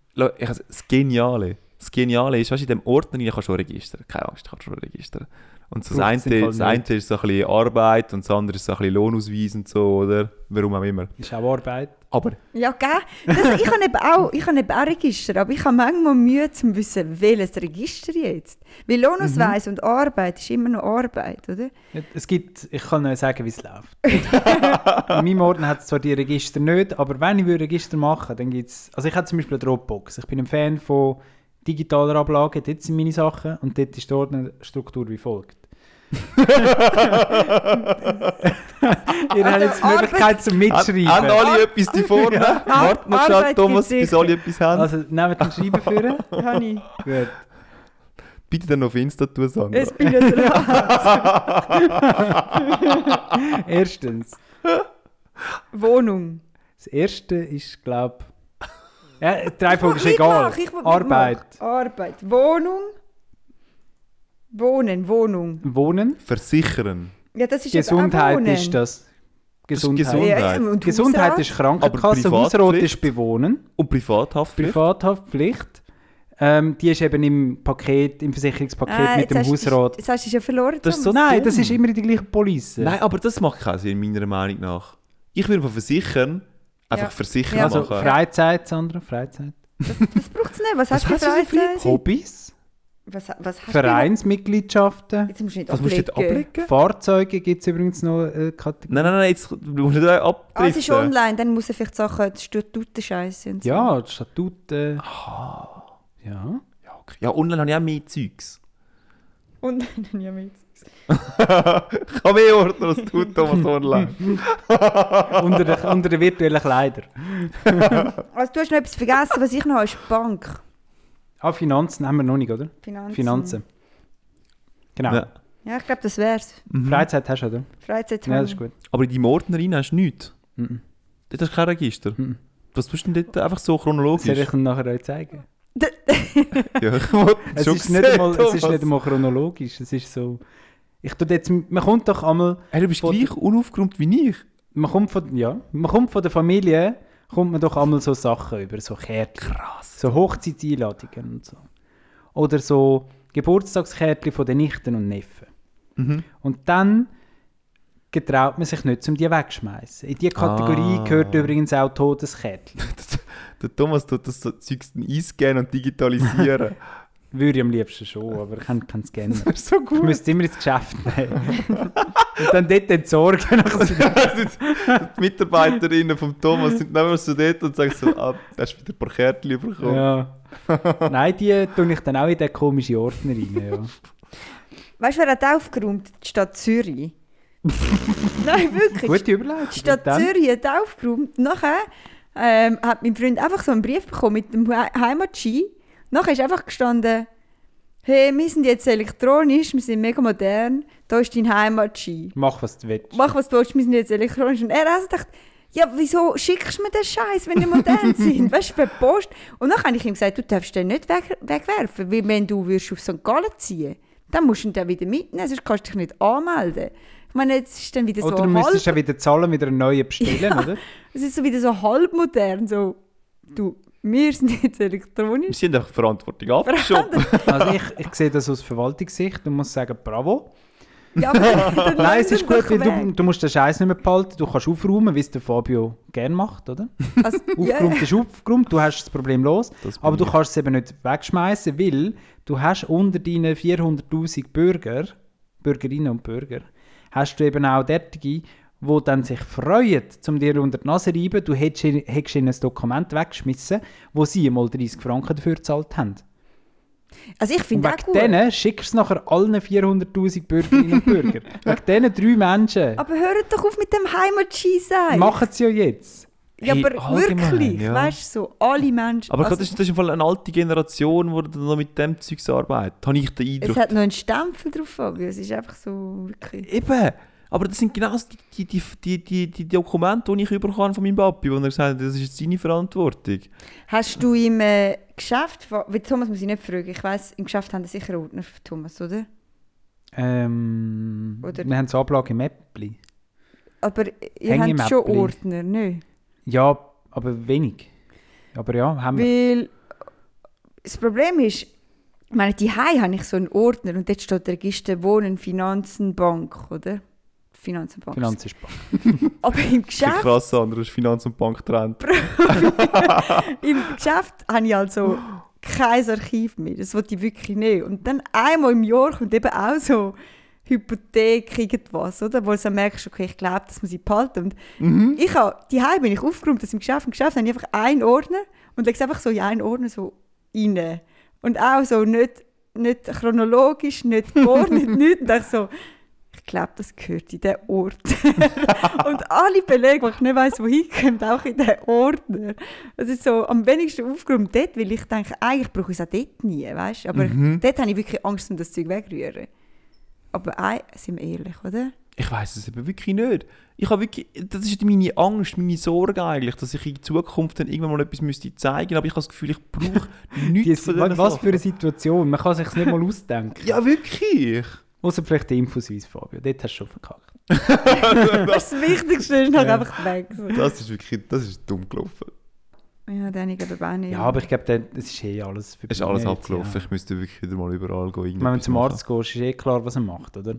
das Geniale, das Geniale ist, weißt du, in dem Ordner ich kann schon Register. Keine Angst, ich kann schon Register. Und so das, eine, das eine ist so ein bisschen Arbeit und das andere ist so ein bisschen Lohnausweis und so, oder? Warum auch immer. Ist auch Arbeit. Aber Ja, gell? Das, ich habe eben auch, ich eben auch Register, aber ich habe manchmal Mühe zu wissen, welches Register jetzt. Weil Lohnausweis Mhm. und Arbeit ist immer noch Arbeit, oder? Es gibt, ich kann nicht sagen, wie es läuft. In meinem Ordner hat es zwar die Register nicht, aber wenn ich würde Register machen dann gibt es. Also ich habe zum Beispiel eine Dropbox. Ich bin ein Fan von digitaler Ablage. Dort sind meine Sachen und dort ist die Ordnerstruktur wie folgt. *laughs* Ihr habt jetzt die Arbeit- Möglichkeit zum Mitschreiben. haben alle etwas da vorne? Warte noch schnell, Arbeit Thomas, bis alle etwas haben. Also nehmt den Schreiben führen. *laughs* Habe ich. Gut. Bitte dann auf Insta tun, Sandra. Es bin ich. *laughs* Erstens. Wohnung. Das erste ist, glaube ich. Ja, Reihenfolge ist egal. mach, ich will Arbeit. mitmachen. Arbeit. Wohnung. Wohnen, Wohnung. Wohnen. Versichern. Ja, das ist jetzt Gesundheit auch Wohnen. ist das. ist Gesundheit. Gesundheit. Ja, ja, und Gesundheit ist Krankenkasse, Aber Hausrat ist Bewohnen, Und Privathaftpflicht. Privathaftpflicht. Ähm, die ist eben im Paket, im Versicherungspaket Ah, mit jetzt dem Hausrat. Jetzt hast du ja verloren. Das ist so. Nein, dumm. das ist immer die gleiche Police. Nein, aber das macht keinen Sinn, meiner Meinung nach. Ich würde versichern einfach Ja. versichern Ja. also machen. Freizeit, Sandra, Freizeit. Das braucht es nicht. Was, hast du hat für Freizeit? Hobbys, Was, was hast Vereinsmitgliedschaften, Du? Jetzt musst du nicht Was musst du ablegen. Fahrzeuge gibt es übrigens noch äh, Kategorien. Nein, nein, nein, jetzt, du musst nicht abdriften. Ah, es ist online, dann muss er vielleicht Sachen, die Statuten scheiße und so. Ja, die Statuten. Ja. Ja, okay. ja, online habe ich auch mehr Zeugs. Und dann ja mit. *laughs* Ich habe mehr Ordner als du, Thomas, online. *laughs* unter, den, unter den virtuellen Kleidern. *laughs* Also du hast noch etwas vergessen, was ich noch habe, ist die Bank. Ah, Finanzen haben wir noch nicht, oder? Finanzen. Finanzen. Genau. Ja. Ja, ich glaube, das wär's. Mhm. Freizeit hast du, oder? Freizeit Ja, das ist gut. Aber in deinem Ordner rein hast du nichts. Mhm. Dort hast du kein Register. Mhm. Was tust du denn dort einfach so Soll chronologisch? ich Ihnen nachher euch zeigen? Ja, ich wollte Es schon ist, nicht gesehen, einmal, es ist nicht einmal chronologisch. Es ist so. Ich tu jetzt, man kommt doch einmal. Hey, du bist Von- gleich unaufgeräumt wie ich. Man kommt von, ja, man kommt von der Familie, kommt man doch einmal so Sachen über, so Kärtchen. Krass. So Hochzeitseinladungen und so. Oder so Geburtstagskärtchen von den Nichten und Neffen. Mhm. Und dann getraut man sich nicht, um die wegschmeißen. In diese Kategorie Ah. gehört übrigens auch Todeskärtchen. *laughs* Der Thomas tut das so Zeugs einscannen und digitalisieren. *laughs* Würde ich am liebsten schon, aber ich kann keinen Scanner. das ist so Ich gut. müsste immer ins Geschäft nehmen. und dann dort entsorgen. *laughs* die Mitarbeiterinnen vom Thomas sind dann immer so dort und sagen so, ah, du hast wieder ein paar Kärtchen bekommen. ja. Nein, die tue ich dann auch in den komischen Ordner rein. Ja. Weißt du, wer hat aufgeräumt? Die Stadt Zürich. *laughs* Nein, wirklich. Gute Überleitung. Die Stadt Zürich hat aufgeräumt. Nachher ähm, hat mein Freund einfach so einen Brief bekommen mit dem He- Heimatschein. Nachher ist einfach gestanden, hey, wir sind jetzt elektronisch, wir sind mega modern, da ist dein Heimatschein. Mach, was du willst. Mach was du willst, wir sind jetzt elektronisch. Und er hat also gedacht, ja, wieso schickst du mir den Scheiß, wenn wir modern *laughs* sind? Weißt du, per Post. Und dann habe ich ihm gesagt, du darfst den nicht weg, wegwerfen, weil wenn du würdest auf St. Gallen ziehen dann musst du ihn dann wieder mitnehmen, sonst kannst du dich nicht anmelden. Ich meine, jetzt ist dann wieder Oder so du müsstest ja halb, wieder zahlen, wieder einen neuen bestellen, Ja. oder? es ist so wieder so halb modern, so, du, wir sind jetzt Wir elektronisch. sind doch Verantwortung abgeschoben. *laughs* Also ich, ich sehe das aus Verwaltungssicht und muss sagen, bravo. Ja, *laughs* Nein, es ist gut, weil du, du musst den Scheiß nicht mehr behalten, du kannst aufräumen, wie es der Fabio gerne macht, oder? Also, Aufgeräumt ist aufgeräumt, du hast das Problem los, Das aber du ich. kannst es eben nicht wegschmeißen, weil du hast unter deinen 400'000 Bürger, Bürgerinnen und Bürger, hast du eben auch derartige, die dann sich freuen, um dir unter die Nase zu reiben, du hättest, ihnen- hättest ihnen ein Dokument weggeschmissen, wo sie mal 30 Franken dafür gezahlt haben. also ich finde auch wegen gut. denen schickst du es nachher allen 400'000 Bürgerinnen und Bürger. *laughs* wegen diesen drei Menschen. Aber hört doch auf mit dem Heimatschein sein. Machen sie ja jetzt. Ja, Hey, aber wirklich, ja. weißt du, so alle Menschen. Aber also, das, ist, das ist Fall eine alte Generation, die noch mit dem Zeugs arbeitet. Habe ich den es Eindruck. hat noch einen Stempel drauf, Fabio. Es ist einfach so wirklich. Eben. Aber das sind genau die, die, die, die, die Dokumente, die ich habe von meinem Papi, wo er gesagt hat, das ist jetzt seine Verantwortung. Hast du im äh, Geschäft, weil Thomas muss ich nicht fragen, ich weiss, im Geschäft haben sie sicher einen Ordner für Thomas, oder? Ähm, Oder- wir haben so Ablage im Äppli. Aber ihr habt Hängemäppli. schon Ordner, nicht? Ja, aber wenig. Aber ja, haben wir. Weil das Problem ist, ich meine, die habe ich so einen Ordner und dort steht Register Wohnen, Finanzen, Bank, oder? Finanzen, Bank. Finanz ist spannend. *laughs* Aber im ist Geschäft, krass anderes Finanz- und Banktrend. *laughs* im Geschäft habe ich also kein Archiv mehr. Das wollte ich wirklich nicht. Und dann einmal im Jahr kommt eben auch so Hypothek, irgendwas, oder? Wo du so merkst, okay, ich glaube, dass man sie behalten. Und ich habe, die bin ich aufgeräumt, das im Geschäft. Im Geschäft habe ich einfach einen Ordner und lege es einfach so in einen Ordner so rein. Und auch so nicht, nicht chronologisch, nicht geordnet, *laughs* nichts. Und ich so, ich glaube, das gehört in diesen Ordner. *laughs* und alle Belege, die ich nicht weiss, wohin kommen, auch in diesen Ordner. Es ist so am wenigsten aufgeräumt dort, weil ich denke, eigentlich brauche ich es auch dort nie, weißt? Aber Mhm. dort habe ich wirklich Angst, um das Zeug wegrühren. Aber ei, sind wir ehrlich, oder? Ich weiß es eben wirklich nicht. Ich habe wirklich, das ist meine Angst, meine Sorge eigentlich, dass ich in Zukunft dann irgendwann mal etwas müsste zeigen, aber ich habe das Gefühl, ich brauche *laughs* nichts Die, von was für eine Sachen. Situation. Man kann sich nicht mal ausdenken. Ja, wirklich. Außer vielleicht der Infosuisse, Fabio. Dort hast du schon verkackt. *laughs* Das, das Wichtigste ist noch Ja. einfach weg. Das ist wirklich, das ist dumm gelaufen. Ja, dann ich glaube auch nicht. Ja, aber ich glaube, es ist eh alles vorbei. Es ist alles abgelaufen. Ja. Ich müsste wirklich wieder mal überall gehen. Wenn du zum machen. Arzt gehst, ist eh klar, was er macht, oder?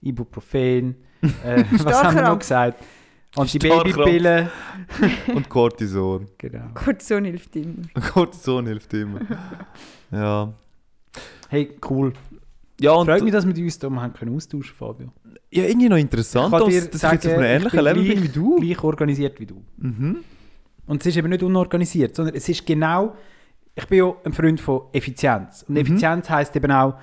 Ibuprofen, *laughs* äh, was haben wir noch gesagt? Antibabypillen. Und Cortison. *laughs* Genau. Cortison hilft immer. Cortison hilft immer. Ja. Hey, cool. Ja, und Freut mich, dass wir uns da haben können austauschen Fabio. ja, irgendwie noch interessant, Ich kann dir dass, dass ich jetzt auf einem ähnlichen ich bin Level bin gleich- wie du. Gleich organisiert wie du. Mhm. Und es ist eben nicht unorganisiert, sondern es ist genau. Ich bin ja ein Freund von Effizienz. Und Mhm. Effizienz heisst eben auch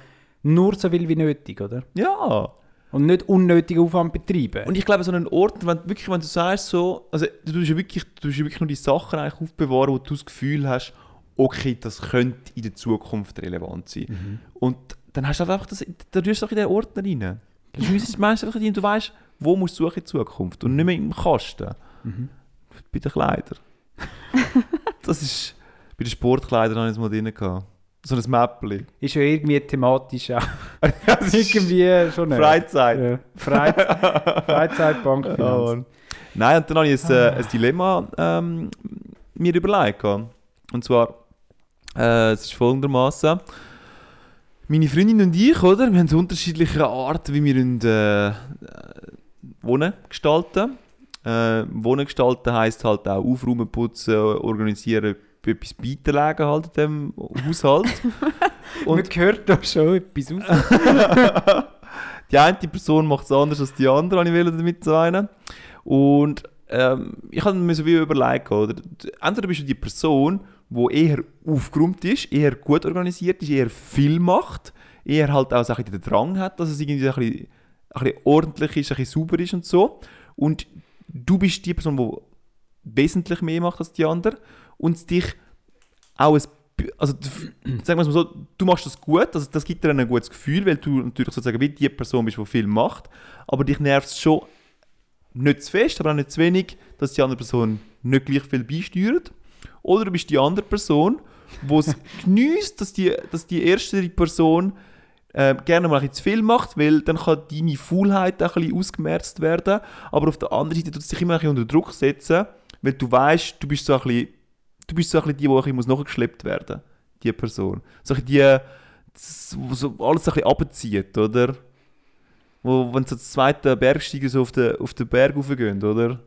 nur so viel wie nötig, oder? Ja. Und nicht unnötigen Aufwand betreiben. Und ich glaube, so einen Ort, wenn, wirklich, wenn du sagst, so, also du tust ja wirklich, du tust ja wirklich nur die Sachen eigentlich aufbewahren, wo du das Gefühl hast, okay, das könnte in der Zukunft relevant sein. Mhm. Und dann hast du einfach das, da tust du doch in den Ordner rein. Du meinst einfach rein und du weißt, wo musst du suchen in Zukunft und nicht mehr im Kasten. Mhm. Bei den Kleidern. *laughs* das ist, bei den Sportkleidern habe ich es mal drin gehabt. So ein Mäppli. ist ja irgendwie thematisch auch. *laughs* irgendwie schon nicht. Freizeit. Ja. Freizeit, Freizeitbank. *laughs* Ja, Finanz. Mann. Nein, und dann habe ich ein, äh, ein Dilemma ähm, mir überlegt. Und zwar, äh, es ist folgendermaßen: Meine Freundin und ich, oder? Wir haben so unterschiedliche Arten, wie wir wollen, äh, Wohnen gestalten. Äh, Wohnen gestalten heisst halt auch aufräumen, putzen, organisieren, etwas beitragen halt in diesem Haushalt. *laughs* Man Und hört da schon etwas raus. *laughs* die eine Person macht es anders als die andere, habe ich will damit sagen. Und ähm, ich habe mir so wie überlegt, oder? entweder bist du die Person, die eher aufgeräumt ist, eher gut organisiert ist, eher viel macht, eher halt auch den Drang hat, dass es irgendwie ein bisschen, ein bisschen ordentlich ist, ein bisschen sauber ist und so. Und du bist die Person, die wesentlich mehr macht als die andere und dich auch ein, also sagen wir es mal so, du machst das gut, also das gibt dir ein gutes Gefühl, weil du natürlich sozusagen wie die Person bist, die viel macht, aber dich nervt es schon nicht zu fest, aber auch nicht zu wenig, dass die andere Person nicht gleich viel beisteuert. Oder du bist die andere Person, die es *laughs* genießt, dass die, dass die erste Person äh, gerne mal ein bisschen zu viel macht, weil dann kann deine Faulheit auch ein bisschen ausgemerzt werden. Aber auf der anderen Seite tut es dich immer ein bisschen unter Druck setzen, weil du weißt, du bist so ein bisschen, du bist so ein bisschen die, die ein bisschen muss nachgeschleppt werden die Person. So ein bisschen die, wo so alles ein bisschen abzieht, oder? Wo, wenn so das zweite Bergsteiger so auf den, auf den Berg raufgehen, oder?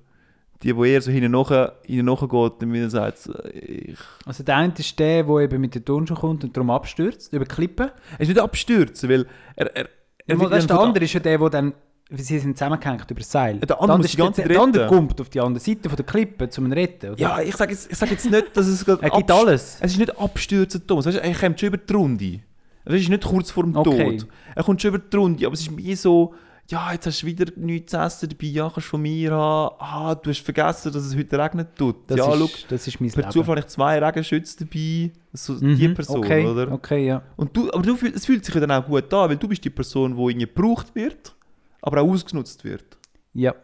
Die, die eher so hinten geht, dann wieder sagt, so, ich... Also der eine ist der, der eben mit den Turnschuhen kommt und darum abstürzt, über die Klippe. Er ist nicht abstürzen, weil er... er, er Mal, der andere ist ja der, der dann, sie sind zusammengehängt über das Seil. Der andere die ganze der, der andere kommt auf die andere Seite von der Klippe, um ihn zu retten. Oder? Ja, ich sage jetzt, ich sag jetzt nicht, dass es *laughs* er gibt alles. Es ist nicht abstürzen, Thomas. Weißt er kommt schon über die Runde. Es ist nicht kurz vor dem Okay. Tod. Er kommt schon über die Runde, aber es ist mehr so, ja, jetzt hast du wieder nichts zu essen dabei, ja, kannst du von mir haben. Ah, du hast vergessen, dass es heute regnet tut. Das, ja, ist, schau, das ist mein per Leben. Zufall habe ich zwei Regenschütze dabei. So Mhm, die Person, okay, oder? Okay, ja. Und du, aber du, es fühlt sich ja dann auch gut an, weil du bist die Person, die irgendwie gebraucht wird, aber auch ausgenutzt wird. Ja.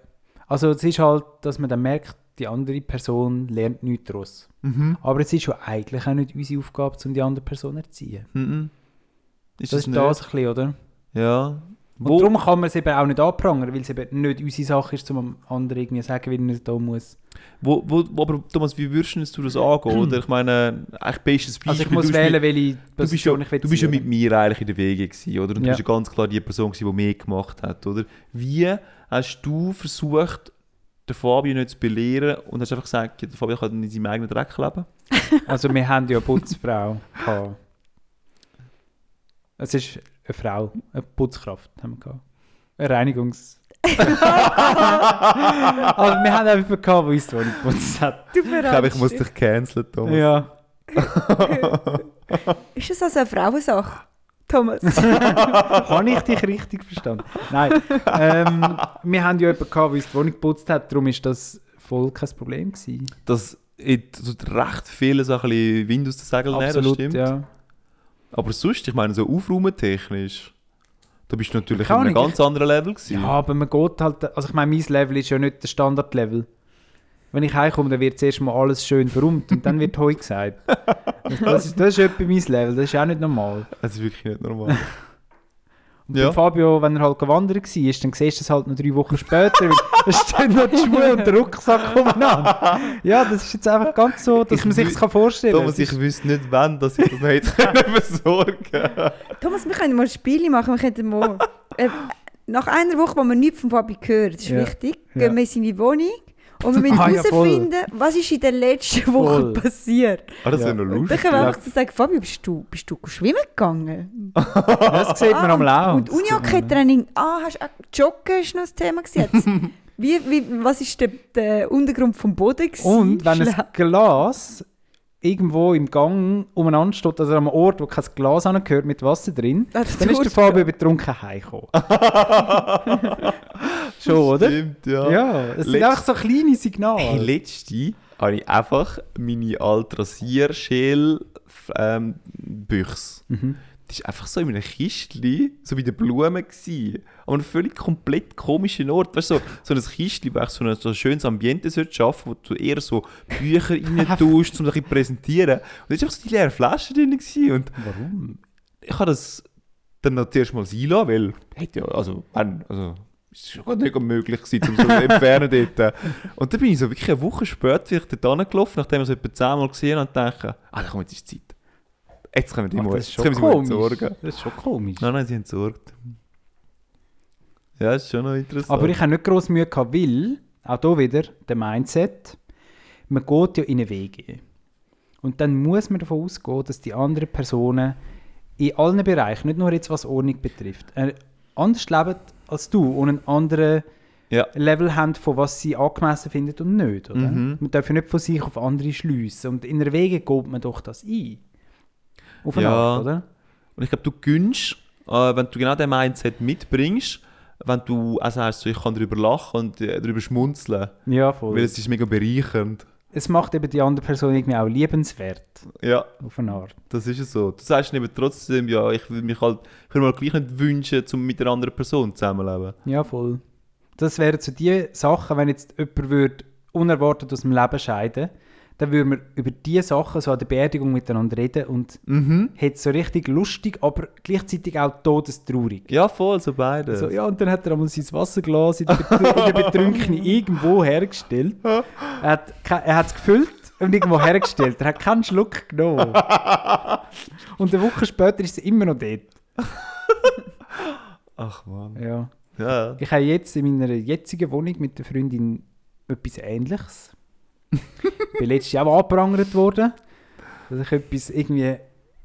Also es ist halt, dass man dann merkt, die andere Person lernt nichts daraus. Mhm. Aber es ist ja eigentlich auch nicht unsere Aufgabe, um die andere Person zu erziehen. Mhm. Ist Das das, ist nicht? das ein bisschen, oder? Ja. Und darum kann man es eben auch nicht anprangern, weil es eben nicht unsere Sache ist, um anderen irgendwie zu sagen, wie er es da muss. Wo, wo, wo, aber Thomas, wie würdest du das angehen? Oder ich meine, eigentlich bestes Beispiel. Also ich muss wählen, mit, welche du bist, ja, Position ich will du bist ja mit mir eigentlich in der Wege gewesen, oder? Und du Ja. bist ja ganz klar die Person gewesen, die mehr gemacht hat, oder? Wie hast du versucht, den Fabio nicht zu belehren und hast einfach gesagt, der Fabio kann in seinem eigenen Dreck leben? Also wir haben ja eine Putzfrau gehabt. Es ist eine Frau, eine Putzkraft haben wir gehabt. Eine Reinigungs... *laughs* also wir haben einfach gehabt, die uns die Wohnung geputzt hat. Du Ich glaube, ich muss dich canceln, Thomas. Ja. *laughs* Ist das also eine Frauensache, Thomas? *laughs* Habe ich dich richtig verstanden? Nein. Ähm, wir haben ja jemanden gehabt, der uns die Wohnung geputzt hat, darum ist das voll kein Problem gewesen. Das tut recht viele so ein bisschen Wind aus den Segeln nehmen, das Absolut, stimmt. ja. Aber sonst, ich meine, so aufräumentechnisch, da bist du natürlich auf einem ganz anderen Level gewesen. Ja, aber man geht halt, also ich meine, mein Level ist ja nicht der Standardlevel. Wenn ich heimkomme, dann wird zuerst mal alles schön verräumt und dann wird Heu gesagt. *laughs* Das ist, das ist etwa mein Level, das ist auch nicht normal. Das ist wirklich nicht normal. Und Ja. Fabio, wenn er halt gewandert war, dann siehst du es halt noch drei Wochen später, weil *laughs* da stehen noch die Schuhe und der Rucksack umeinander. Ja, das ist jetzt einfach ganz so, dass Ich man sich kann vorstellen Thomas, ich wüsste nicht, wann, dass ich das noch hätte *laughs* können besorgen Thomas, wir können mal Spiele machen. Wir könnten mal, äh, nach einer Woche, wo wir nichts von Fabi hören, das ist Ja. wichtig, Ja. gehen wir in seine Wohnung und wir müssen Ah, ja, herausfinden, was ist in der letzten Woche Voll. passiert. Ah, das Ja. wäre noch Und dann lustig. können wir einfach so sagen, Fabi, bist du, bist du schwimmen gegangen? *laughs* Das sieht man am Lauf. Und Unihockey-Training, ah, hast du auch Joggen ist noch das Thema jetzt. *laughs* wie, wie, was ist der, der Untergrund vom Boden gewesen? Und wenn ein Glas irgendwo im Gang umeinander steht, also an einem Ort, wo kein Glas angehört mit Wasser drin, Ah, dann ist der Fabio betrunken heimgekommen. *laughs* Schon, oder? Stimmt, ja. Ja, es sind einfach so kleine Signale. Hey, letzte habe ich einfach meine alte Rasierschäl ähm. Mhm. War einfach so in einem Kistchen, so bei den Blumen. Gewesen. Aber an einem völlig komplett komischen Ort. Weißt du, so, so ein Kistchen, wo so ein, so ein schönes Ambiente sollte schaffen wo du eher so Bücher *laughs* rein tust, um dich zu präsentieren. Und da war einfach so die leere Flasche drin. Gewesen. Und Warum? ich habe das dann noch zuerst mal sein lassen, weil, hätte ja, also, wenn, also, ist schon gar nicht möglich gewesen, um so zu entfernen *laughs* dort. Und dann bin ich so wirklich eine Woche später vielleicht dort hingelaufen, nachdem wir es etwa zehnmal gesehen haben, und dachte, ah, komm, jetzt ist Zeit. Jetzt können wir die Ach, mal, das ist schon komisch. entsorgen. Das ist schon komisch. Nein, nein, sie haben entsorgt. Ja, ist schon noch interessant. Aber ich habe nicht gross Mühe gehabt, weil, auch hier wieder, der Mindset, man geht ja in eine WG. Und dann muss man davon ausgehen, dass die anderen Personen in allen Bereichen, nicht nur jetzt was Ordnung betrifft, äh, anders leben als du und einen anderen Ja. Level haben, von was sie angemessen finden und nicht. Oder? Mhm. Man darf ja nicht von sich auf andere schliessen. Und in einer WG geht man doch das ein. Auf eine Ja. Art, oder? Und ich glaube, du gönnst, äh, wenn du genau den Mindset mitbringst, wenn du auch sagst, so, ich kann darüber lachen und äh, darüber schmunzeln, Ja, voll. weil es ist mega bereichernd. es macht eben die andere Person irgendwie auch liebenswert. Ja, Auf eine Art. das ist es so. Du sagst eben trotzdem, ja, ich würde mich halt, ich würde mir gleich nicht wünschen, um mit einer anderen Person zusammenleben. Ja, voll. Das wären so die Sachen, wenn jetzt jemand würde unerwartet aus dem Leben scheiden dann würde man über diese Sachen so an der Beerdigung miteinander reden und Mhm. hat so richtig lustig, aber gleichzeitig auch todestraurig. Ja, voll, so beide. So, ja, und dann hat er einmal sein Wasserglas in der, Bet- in der Betrunkene *laughs* irgendwo hergestellt. Er hat er es gefüllt und irgendwo hergestellt. Er hat keinen Schluck genommen. *laughs* Und eine Woche später ist er immer noch dort. *laughs* Ach man. Ja. Ja. Ich habe jetzt in meiner jetzigen Wohnung mit der Freundin etwas Ähnliches. Bin letztes Jahr auch angeprangert worden, dass ich etwas, irgendwie,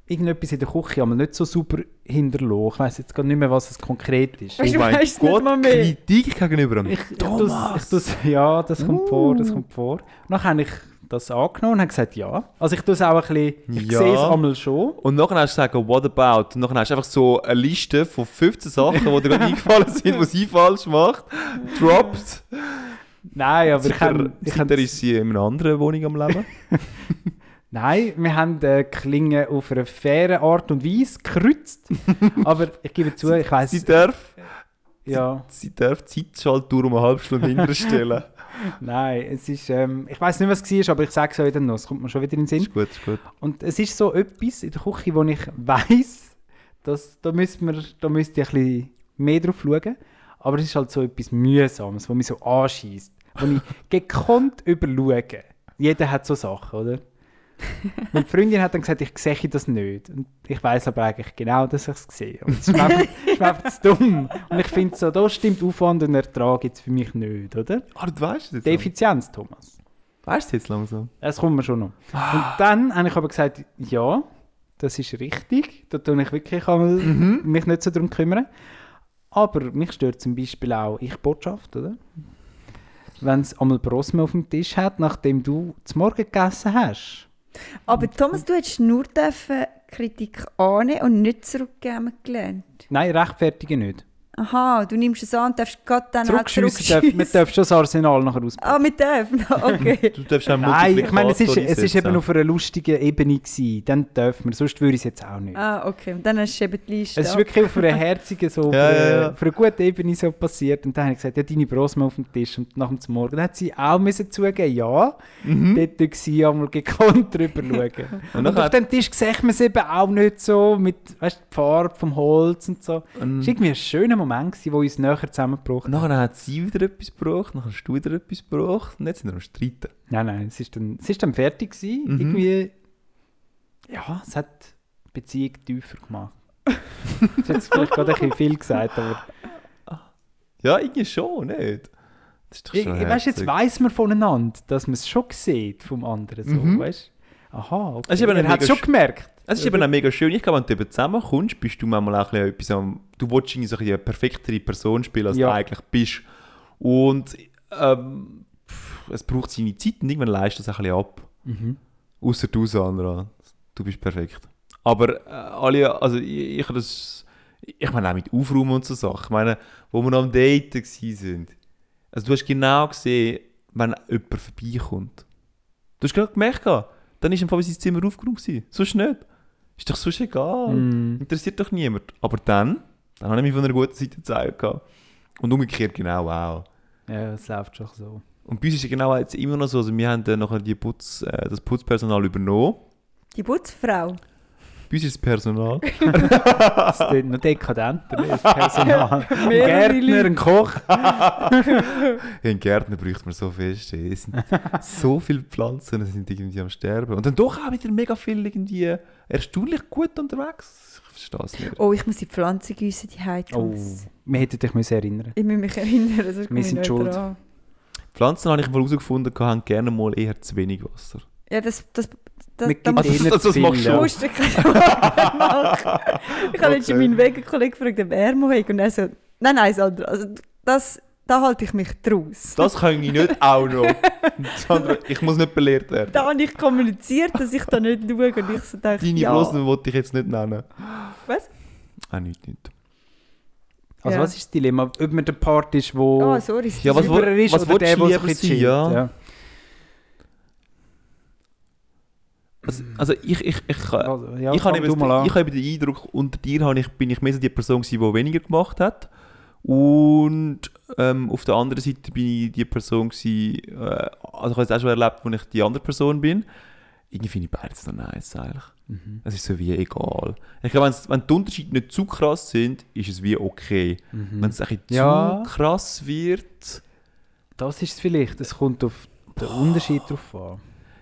irgendetwas in der Küche einmal nicht so super hinterlasse. Ich weiß jetzt gar nicht mehr, was es konkret ist. Weißt du, oh mein nicht Gott, mal mehr. Kritik gegenüber dem Ich, ich Thomas. ich tu's- ja, das kommt vor, das kommt vor. Und dann habe ich das angenommen und habe gesagt, ja. Also ich tue es auch ein bisschen, ich Ja. sehe es einmal schon. Und nachher hast du gesagt, what about? Und nachher hast du einfach so eine Liste von 15 Sachen, die dir gerade *laughs* eingefallen sind, die sie falsch macht, dropped. Nein, aber ich habe... Ich seither ist sie in einer anderen Wohnung am Leben. *laughs* nein, wir haben äh, Klingen auf eine faire Art und Weise gekreuzt. *laughs* aber ich gebe zu, ich sie weiß darf, ja, sie darf die Zeitschaltuhr um eine halbe Stunde hinterstellen. *laughs* nein, es ist, ähm, ich weiß nicht, was es war, aber ich sage es euch dann noch, es kommt mir schon wieder in den Sinn. ist gut, ist gut. Und es ist so etwas in der Küche, wo ich weiß, dass da müsst wir, da müsst ihr ein bisschen mehr drauf schauen. Aber es ist halt so etwas Mühsames, wo mich so anschießt, wo ich *laughs* gekonnt überschaue. Jeder hat so Sachen, oder? *laughs* Meine Freundin hat dann gesagt, ich sehe das nicht. Und ich weiß aber eigentlich genau, dass ich es sehe. Und es ist einfach, es ist mir einfach zu dumm. Und ich finde so, da stimmt Aufwand und Ertrag jetzt für mich nicht, oder? Ah, du weißt es. Die langsam. Effizienz, Thomas. Weißt du es jetzt langsam? Das kommt mir schon noch. Und dann habe ich aber gesagt, ja, das ist richtig. Da tue ich wirklich einmal mich nicht so darum kümmern. Aber mich stört zum Beispiel auch ich Botschaft, oder? Wenn es einmal Brosme auf dem Tisch hat, nachdem du zum Morgen gegessen hast. Aber Thomas, du hättest nur dürfen Kritik annehmen und nicht zurückgeben gelernt. Nein, rechtfertigen nicht. Aha, du nimmst es an und darfst gerade dann auch Zurückschiessen darf, zurückschiessen. darf schon das Arsenal nachher auspacken. Ah, mit dürfen? *laughs* Okay. *laughs* Du darfst auch Nein, ich meine, es ist, Multiplikator es ist eben auf einer lustigen Ebene gewesen. Dann dürfen wir, sonst würde ich es jetzt auch nicht. ah, okay. Und dann hast du eben die Liste. Es ist wirklich auf einer herzigen, so, auf, Ja, einer, ja, ja. auf einer guten Ebene so passiert. Und dann habe ich gesagt, ja, deine Brosme auf dem Tisch. Und nach dem Morgen dann hat sie auch müssen zugeben, ja, Mhm. dort war sie einmal gekonnt *laughs* drüber schauen. Und und auf dem Tisch sieht man es eben auch nicht so, mit weißt, die Farbe vom Holz und so. Es Und war irgendwie ein schöner Moment, gewesen, wo uns näher zusammengebracht hat. nachher hat sie wieder etwas gebraucht, dann hast du wieder etwas gebraucht und jetzt sind wir am Streiten. Nein, nein, es ist dann, es ist dann fertig gewesen. Mhm. Irgendwie, ja, es hat die Beziehung tiefer gemacht. das ist jetzt vielleicht gerade ein bisschen viel gesagt, aber... Ja, irgendwie schon, nicht? Das ist Ich, weißt, jetzt weiss man voneinander, dass man es schon sieht vom anderen. So, Mhm. weißt? Aha, okay. Er hat es schon gemerkt. Es ist eben auch mega schön. Ich glaube, wenn du eben zusammenkommst, bist du manchmal auch ein bisschen etwas am... Du willst irgendwie so eine perfektere Person spielen, als Ja. du eigentlich bist. Und ähm, es braucht seine Zeit und irgendwann leistet es auch ein bisschen ab. Mhm. Außer du, Sandra. Du bist perfekt. Aber äh, alle, also ich, ich das... Ich meine auch mit Aufräumen und so Sachen. Ich meine, wo wir noch am Daten waren. Also du hast genau gesehen, wenn jemand vorbeikommt. Du hast gerade gemerkt, dann ist im Fall sein Zimmer aufgeräumt. Sonst nicht. Ist doch sonst egal. Mm. Interessiert doch niemand. Aber dann, dann habe ich mich von einer guten Seite gezeigt. Und umgekehrt genau auch. Ja, es läuft schon so. Und bei uns ist es genau jetzt immer noch so, also wir haben dann nachher die Putz, äh, das Putzpersonal übernommen. Die Putzfrau. Bei uns ist das Personal. *laughs* Das ist noch dekadenter, das Personal. *laughs* ein Gärtner, ein Koch. *laughs* In Gärtner bräuchte man so fest. ey. Es sind so viele Pflanzen, die sind irgendwie am Sterben. Und dann doch auch wieder mega viel irgendwie erstaunlich gut unterwegs. Ich verstehe es nicht. Oh, ich muss die Pflanze gießen, die Oh, Heizungs. wir hätten dich müssen erinnern Ich muss mich erinnern, sonst ich sind schuld. dran. Pflanzen habe ich mal herausgefunden, haben gerne mal eher zu wenig Wasser. Ja, das... das, das Mit da Ah, das- das- das machst du. musst machen. Ich habe letztens Okay. meinen Wegenkollegen gefragt, ob er mal und er so, nein, nein, Sandra, also das, da halte ich mich draus. Das kann ich nicht auch noch. *laughs* Sandra, ich muss nicht belehrt werden. Da habe ich kommuniziert, dass ich da nicht schaue und ich so dachte, Deine ja. Blosen wollte ich jetzt nicht nennen. Was? Ah, nicht, nicht. Also Ja. was ist das Dilemma? Ob man der Part ist, wo Oh, sorry. Ja, was sauberer ist was oder willst der, du der lieber sich sein, chillt. ja? Also, also ich, ich, ich, Also, ja, ich, habe an. ich habe den Eindruck, unter dir habe ich, bin ich mehr so die Person gewesen, die weniger gemacht hat. Und ähm, auf der anderen Seite bin ich die Person gewesen, äh, also ich habe es auch schon erlebt, wo ich die andere Person bin. Irgendwie finde ich beides noch nice eigentlich. Mhm. Es ist so wie egal. Ich glaube, wenn die Unterschiede nicht zu krass sind, ist es wie okay. Wenn es ein bisschen Mhm. Ja. zu krass wird, Das ist es vielleicht. Es kommt auf den Unterschied drauf an.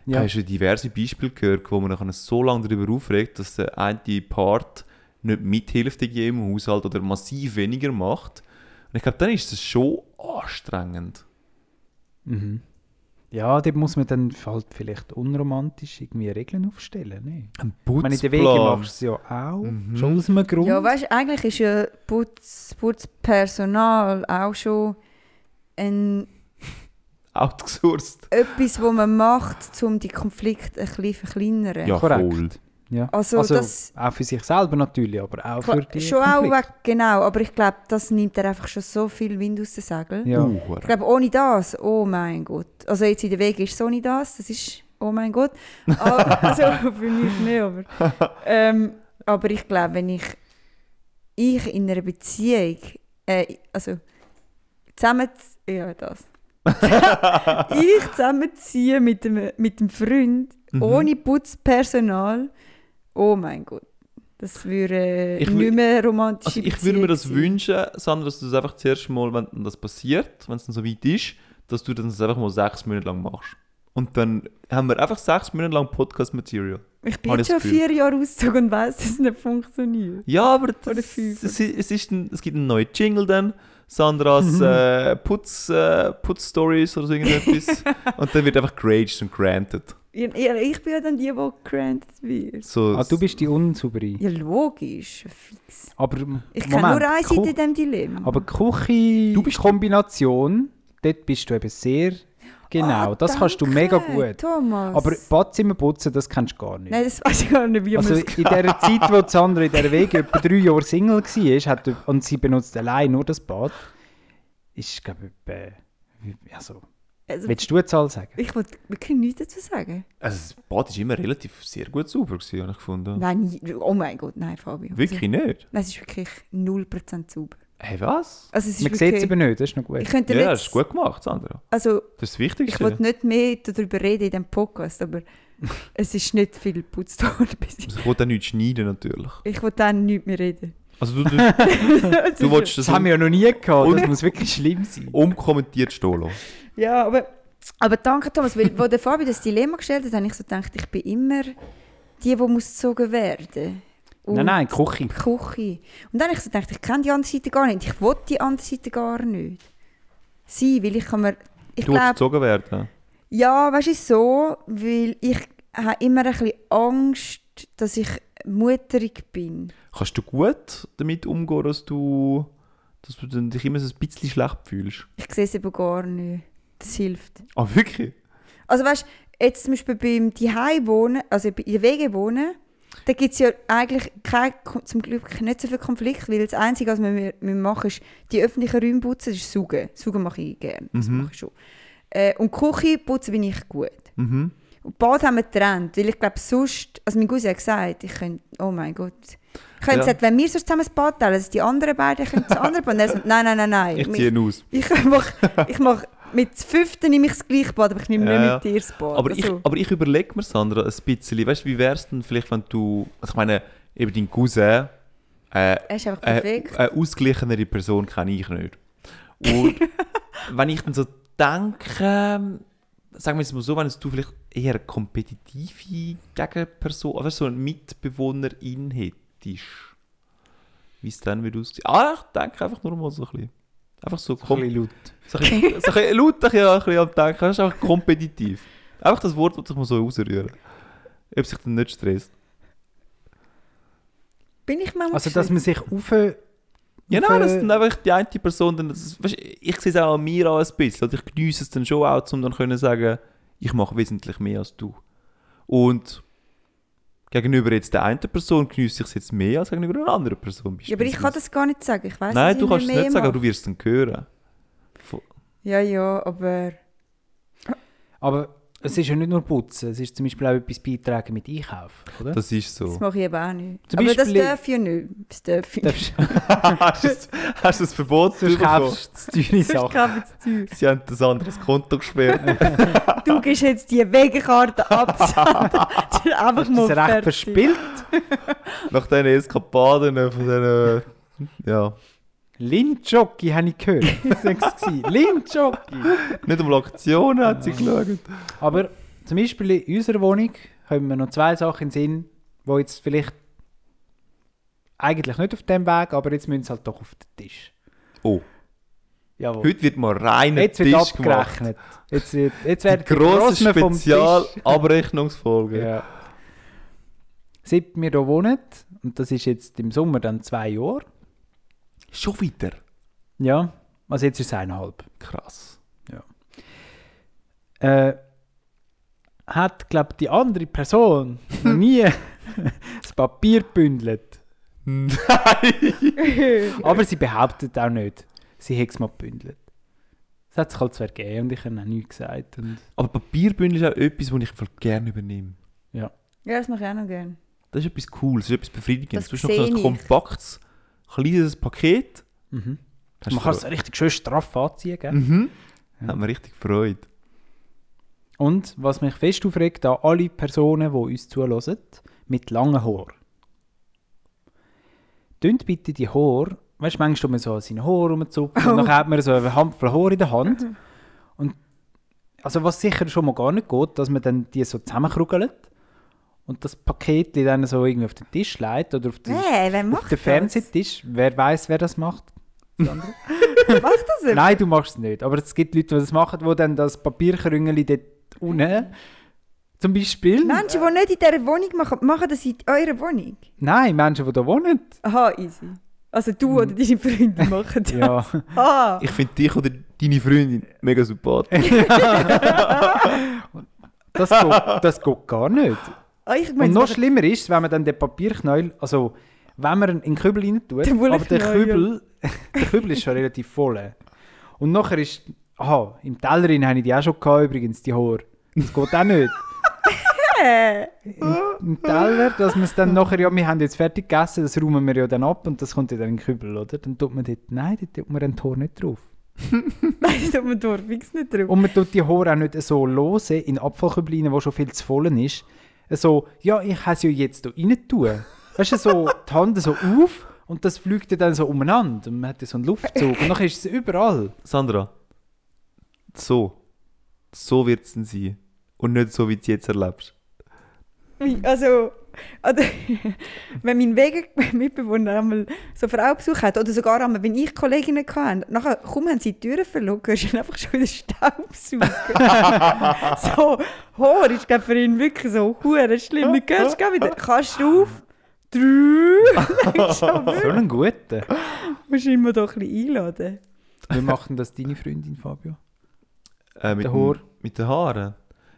Ja. Hast du diverse Beispiele gehört, wo man nachher so lange darüber aufregt, dass der eine Part nicht mithilft in jedem Haushalt oder massiv weniger macht. Und ich glaube, dann ist es schon anstrengend. Mhm. Ja, dort muss man dann halt vielleicht unromantisch irgendwie Regeln aufstellen. Ne? Ein Ich meine, in den Wegen machst du es ja auch. Mhm. Schon aus einem Grund. Ja, weißt du, eigentlich ist ja Putz, Putzpersonal auch schon ein, Outgesourced. etwas, was man macht, um die Konflikte ein bisschen zu verkleinern. Ja, Korrekt. voll. ja. Also, Also, das auch für sich selber natürlich, aber auch für die schon auch Konflikte. weg, genau, aber ich glaube, das nimmt er einfach schon so viel Wind aus den Segeln. Ja. Uh, Ich glaube, ohne das, oh mein Gott. Also jetzt in der Weg ist es ohne das, das ist, oh mein Gott. Aber, *laughs* also für mich nicht, aber. *laughs* Ähm, aber ich glaube, wenn ich, ich in einer Beziehung, äh, also zusammen, ja das. *laughs* ich zusammenziehe mit dem, mit dem Freund, Mhm. ohne Putzpersonal, oh mein Gott. Das würde Ich nicht mehr romantisch Also ich würde mir das wünschen, Sandra, dass du das einfach zuerst mal, wenn das passiert, wenn es dann so weit ist, dass du das einfach mal sechs Monate lang machst. Und dann haben wir einfach sechs Monate lang Podcast-Material. Ich bin jetzt schon vier Jahre ausgezogen und weiss, dass es nicht funktioniert. Ja, aber Oder das, fünf. es, ist- es, ist ein, es gibt einen neuen Jingle dann. Sandras äh, Putz, äh, Putz-Stories oder so irgendetwas. *laughs* und dann wird einfach geraged und granted. Ich, ich, bin ja dann die, die granted wird. So, Ah, du bist die unsaubere. Ja, logisch. Fix. Aber Ich kenne Moment, nur eine Seite in diesem Dilemma. Aber Küche-Kombination, dort bist du eben sehr genau. Ah, das kannst du mega gut. Thomas. Aber Badzimmer putzen, das kennst du gar nicht. Nein, das weiß ich gar nicht, wie also man in es dieser Zeit, wo Sandra in dieser *laughs* Wege etwa drei Jahre Single war hat, und sie benutzt allein nur das Bad, ist, glaube ich, also, also, willst du eine Zahl sagen? Ich wollte wirklich nichts dazu sagen. also das Bad ist immer relativ sehr gut sauber, habe ich gefunden. Nein, oh mein Gott, nein, Fabio. Wirklich Also, nicht? nein, es ist wirklich 0% sauber. Hey, was? Also, Man sieht es eben nicht, das ist noch gut. Ich könnte Ja, das ist gut gemacht, Sandra. Also, Das ist das ich Wichtigste. wollte nicht mehr darüber reden in diesem Podcast, aber *laughs* es ist nicht viel geputzt worden. Also ich wollte auch nichts schneiden, natürlich. Ich wollte dann nicht mehr reden. Also du, du, *laughs* du willst Das das haben wir ja noch nie gehabt, das Und- muss wirklich schlimm sein. unkommentiert stehen lassen. Ja, aber, aber danke Thomas, weil wo der Fabi das Dilemma gestellt hat, habe ich so gedacht, ich bin immer die, die muss gezogen werden. Nein, nein, Küche. Küche. Und dann habe ich so gedacht, ich kenne die andere Seite gar nicht. Ich will die andere Seite gar nicht. Sie, weil ich kann mir... Ich Du glaube, gezogen werden. ja, weißt du, so, weil ich habe immer ein bisschen Angst, dass ich mutterig bin. Kannst du gut damit umgehen, dass du, dass du dich immer so ein bisschen schlecht fühlst? Ich sehe es eben gar nicht. Das hilft. Ah, wirklich? Also weißt du, jetzt zum Beispiel beim Zuhause wohnen, also in der Wege wohnen, da gibt es ja eigentlich kein, zum Glück nicht so viel Konflikt, weil das Einzige, was wir, wir machen, ist die öffentlichen Räume putzen, das ist Saugen. Saugen mache ich gerne, das Mhm. mache ich schon. Äh, und Küche putzen bin ich gut. Mhm. Und Bad haben wir getrennt, weil ich glaube sonst, also mein Cousin hat gesagt, ich könnte, oh mein Gott, ich könnte Ja. gesagt, wenn wir sonst zusammen das Bad teilen, dass die anderen beiden können das andere Bad. Und er sagt, nein, nein, nein, nein. Ich ziehe ihn aus. Ich mache ich mach, mit dem fünften nehme ich das gleiche Bad, aber ich nehme Ja, nicht ja. mit dir das Bad. Aber ich, Also, aber ich überlege mir, Sandra, ein bisschen, weißt du, wie wäre es denn vielleicht, wenn du, also ich meine, eben dein Cousin, äh, er ist einfach äh, perfekt. eine ausgeglichenere Person kenne ich nicht. Und *laughs* wenn ich dann so denke, sagen wir es mal so, wenn du vielleicht eher eine kompetitive Gegenperson, oder so eine Mitbewohnerin hättest, wie es dann würde aussehen. Ah, ich denke einfach nur mal so ein bisschen. Einfach so, Ein bisschen laut. So ein bisschen, so ein bisschen laut ein bisschen, ein bisschen am Denken. Das ist einfach kompetitiv. Einfach das Wort, das ich mal so rausrühren. Ob sich dann nicht stresst. Bin ich manchmal Also, dass man sich auf... Ja, nein, das ist dann einfach die eine Person. Dann, das, weißt, ich sehe es auch an mir an ein bisschen. Oder ich genieße es dann schon auch, um dann können sagen, ich mache wesentlich mehr als du. Und gegenüber jetzt der einen Person genieße ich es jetzt mehr als gegenüber einer anderen Person. Ja, aber ich kann das gar nicht sagen. Ich weiß Nein, du kannst es nicht sagen, aber du wirst es dann hören. Ja, ja, aber... Aber es ist ja nicht nur Putzen, es ist zum Beispiel auch etwas beitragen mit Einkaufen, oder? Das ist so. Das mache ich eben auch nicht. Zum aber das Beispiel- darf ich ja nicht. Das darf ich nicht. Darfst- *laughs* hast, du das, hast du das Verbot Sonst bekommen? kaufst du teure Sachen. das. Sie haben das anderes Konto gesperrt. *laughs* Du gibst jetzt die Wegekarte ab. *laughs* Einfach mal das recht verspielt? Nach diesen Eskapaden von diesen... Ja, Lindjockey habe ich gehört. *laughs* Das war. Lindjockey. nicht um Aktionen hat sie geschaut. Aber zum Beispiel in unserer Wohnung haben wir noch zwei Sachen in den Sinn, die jetzt vielleicht eigentlich nicht auf dem Weg, aber jetzt müssen sie halt doch auf den Tisch. Oh, Jawohl. heute wird mal reiner jetzt wird Tisch gemacht. abgerechnet. Jetzt, wird, jetzt werden die grosse. Spezialabrechnungsfolge. *laughs* Ja. Seit wir hier wohnen, und das ist jetzt im Sommer dann zwei Jahre, Schon wieder? ja, also jetzt ist es eineinhalb, Krass. äh, hat, glaube die andere Person *laughs* noch nie das Papier gebündelt. Nein! *laughs* Aber sie behauptet auch nicht, sie hätte es mal gebündelt. Das hat sich halt zwar gegeben und ich habe auch nichts gesagt. Und Aber Papierbündel ist auch etwas, was ich gerne übernehme. Ja, das mache ich auch noch gerne. Das ist etwas Cooles, das ist etwas Befriedigendes. Das du hast noch so ein ich. kompaktes, kleines Paket. mhm. Man kann es richtig schön straff anziehen. Gell? Mhm. Ja. Hat mir richtig gefreut. Und was mich fest aufregt, an alle Personen, die uns zuhören, mit langen Haar. Tönt bitte die Haar, weißt du, manchmal tut man so an seine Haare rumzucken und dann *laughs* hat man so eine Handvoll Haar in der Hand. *laughs* Und also was sicher schon mal gar nicht geht, dass man dann die so zusammenkrugelt und das Paket dann so irgendwie auf den Tisch legt oder auf den, Hey, wer auf den das? Fernsehtisch. Wer weiß, wer das macht? *laughs* Macht das jemand? Nein, du machst es nicht. Aber es gibt Leute, die das machen, die dann das Papierkrüngeli dort unten, zum Beispiel. Menschen, die nicht in dieser Wohnung machen, machen das in eurer Wohnung? Nein, Menschen, die da wohnen. Aha, easy. Also du oder deine Freunde machen das? Ja. *laughs* Ah, Ich finde dich oder deine Freundin mega sympathisch. *laughs* Das geht, das geht gar nicht. Ah ich Und meine, noch schlimmer ist, wenn man dann den Papierknäuel, also wenn man ihn in den Kübel rein tut, Den aber der. Kübel, *laughs* der Kübel ist schon relativ voll. Und nachher ist, aha, im Teller rein habe ich die auch schon gehabt, übrigens, die Haare. Das geht auch nicht. *laughs* Im Teller, dass man es dann nachher, ja, wir haben jetzt fertig gegessen, das räumen wir ja dann ab und das kommt ja dann in den Kübel, oder? Dann tut man dort, nein, dort tut man ein Tor nicht drauf. *laughs* Nein, tut man da fix nicht drauf. Und man tut die Haare auch nicht so lose in Abfallkübel rein, wo schon viel zu voll ist. So, ja, ich habe es ja jetzt hier rein tun. Weißt du, so die Hand so auf und das fliegt dann so umeinander. Und man hat so einen Luftzug und dann ist es überall. Sandra, so. So wird es dann sein. Und nicht so, wie du es jetzt erlebst. Also, oder, *laughs* wenn mein Wege-Mitbewohner einmal so Frau Besuch hat, oder sogar einmal, wenn ich Kolleginnen hatte, nachher, kaum haben sie die Türen verloren, du einfach schon wieder Staubsaugen. *laughs* so, Haar ist glaub, für ihn wirklich so hure schlimm. Du hörst gleich wieder, kannst du auf? Drei. *laughs* So einen guten. Musst du ihn doch ein bisschen einladen. Wie macht denn das deine Freundin, Fabio? Äh, mit, Der dem- Haar. mit den Haaren.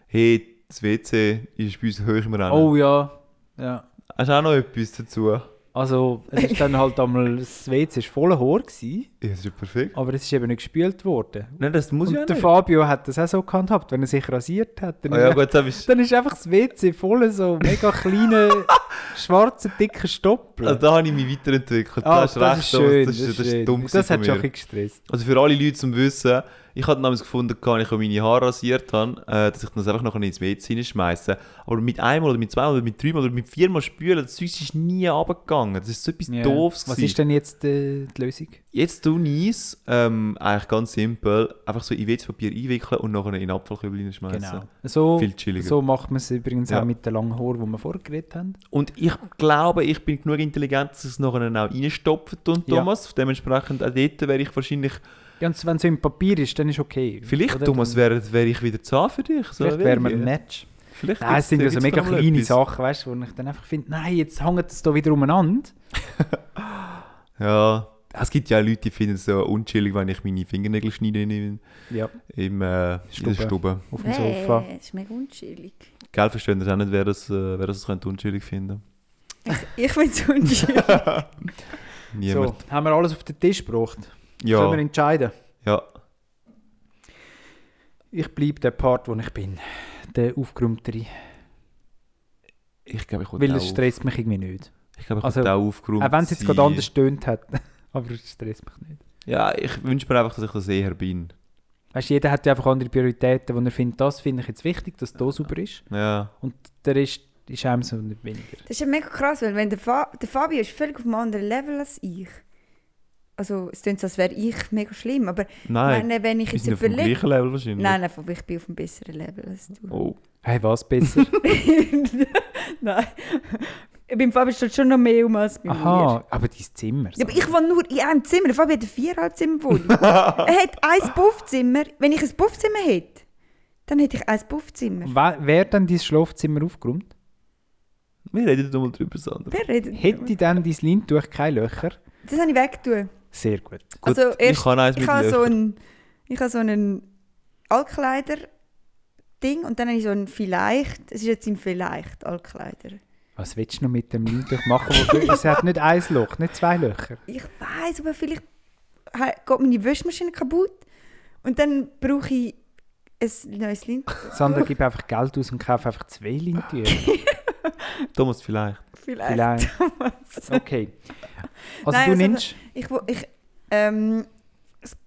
Hey, das WC ist bei uns hoch im Rennen. Oh ja. Ja. Hast du auch noch etwas dazu? Ja, Also, es ist dann halt einmal, das WC war voller Haar, gewesen, das ist ja perfekt. aber es ist eben nicht gespült worden. Nein, das muss und ja der nicht. Fabio hat das auch so gehandhabt, wenn er sich rasiert hat. Dann Ah, ja ist- gut, ich... Dann ist einfach das WC voll so mega kleine, *laughs* schwarze, dicke Stoppel. Also, da habe ich mich weiterentwickelt. Ah, da hast das recht, ist schön, Das, ist, das ist schön. dumm Das hat schon ein bisschen gestresst. Also für alle Leute zum Wissen, ich habe damals gefunden, als ich meine Haare rasiert habe, äh, dass ich das einfach noch ins WC hineinschmeiße. Aber mit einmal oder mit zweimal oder mit dreimal oder mit viermal spülen, das Zeug ist nie runtergegangen. Das ist so etwas Ja. Doofes. Was ist denn jetzt äh, die Lösung? Jetzt tue ich es, ähm, eigentlich ganz simpel, einfach so in WC-Papier einwickeln und nachher in den Abfallkübel hineinschmeißen. Genau. So, Viel chilliger. so macht man es übrigens Ja. auch mit den langen Haaren, die wir vorher geredet haben. Und ich glaube, ich bin genug intelligent, dass ich es nachher auch reinstopfen Ja. Thomas. Dementsprechend auch dort wäre ich wahrscheinlich... Ja, und wenn es so im Papier ist, dann ist okay. Vielleicht, Oder? Thomas, wäre wär ich wieder zahn für dich. So Vielleicht wären wir wäre ein ich. Match. Vielleicht Nein, es sind ja so gibt's mega kleine etwas. Sachen, weißt du, wo ich dann einfach finde, nein, jetzt hängt es da wieder umeinander. *laughs* Ja, es gibt ja Leute, die finden es so unchillig, wenn ich meine Fingernägel schneide in, Ja, im, äh, in Stube. der Stube. auf dem Sofa. das ist mega unchillig. Gell, verstehen das auch nicht, wer das, äh, wer das könnte unchillig finden Ich finde es unchillig. *laughs* Niemand. So, haben wir alles auf den Tisch gebracht? Können wir ja, entscheiden? ja. Ich bleibe der Part, wo ich bin. Der aufgeräumtere. Ich glaube, ich Weil es stresst mich irgendwie nicht. ich glaube, ich also, auch aufgeräumt Auch wenn es jetzt gerade anders stöhnt hat. *laughs* Aber es stresst mich nicht. Ja, ich wünsche mir einfach, dass ich das eher bin. Weißt, jeder hat ja einfach andere Prioritäten, wo er findet, das finde ich jetzt wichtig, dass da sauber ist. Ja. Und der Rest ist einem so nicht weniger. Das ist ja mega krass, weil wenn der, Fa der Fabio ist völlig auf einem anderen Level als ich. Also es klingt so, als wäre ich mega schlimm, aber Nein, meine, wenn ich wir jetzt sind auf dem überlege... gleichen Level wahrscheinlich. Nein, nein, ich bin auf einem besseren Level als du. Oh. Hey, was besser? *laughs* nein. Beim Fabio steht schon noch mehr um als bei mir. Aha, aber dein Zimmer. Ja, aber ich wohne nur in einem Zimmer. Der Fabio hat eine viereinhalb Zimmer Wohnung. *laughs* er hat ein Puffzimmer. Wenn ich ein Puffzimmer hätte, dann hätte ich ein Puffzimmer. Wer, wer dann dein Schlafzimmer aufgeräumt? Wir reden doch mal drüber, Sandra. Wer redet? Hätte dann dein Leintuch keine Löcher? Das habe ich weggetan. Sehr gut. Gut, Also ich erst- kann eins Ich mit habe so ein, ich habe so einen Altkleider-Ding und dann habe ich so ein vielleicht. Es ist jetzt ein vielleicht Altkleider. Was willst du noch mit dem Leintuch machen? Wo, es hat nicht ein Loch, nicht zwei Löcher. Ich weiß, aber vielleicht geht meine Wäschmaschine kaputt und dann brauche ich ein neues Lint. Sandra, gib einfach Geld aus und kauf einfach zwei Leintücher. *laughs* *laughs* Thomas, vielleicht. Vielleicht. Vielleicht. Okay. *laughs* Also Nein, du also- nimmst... Ich, ich, ähm,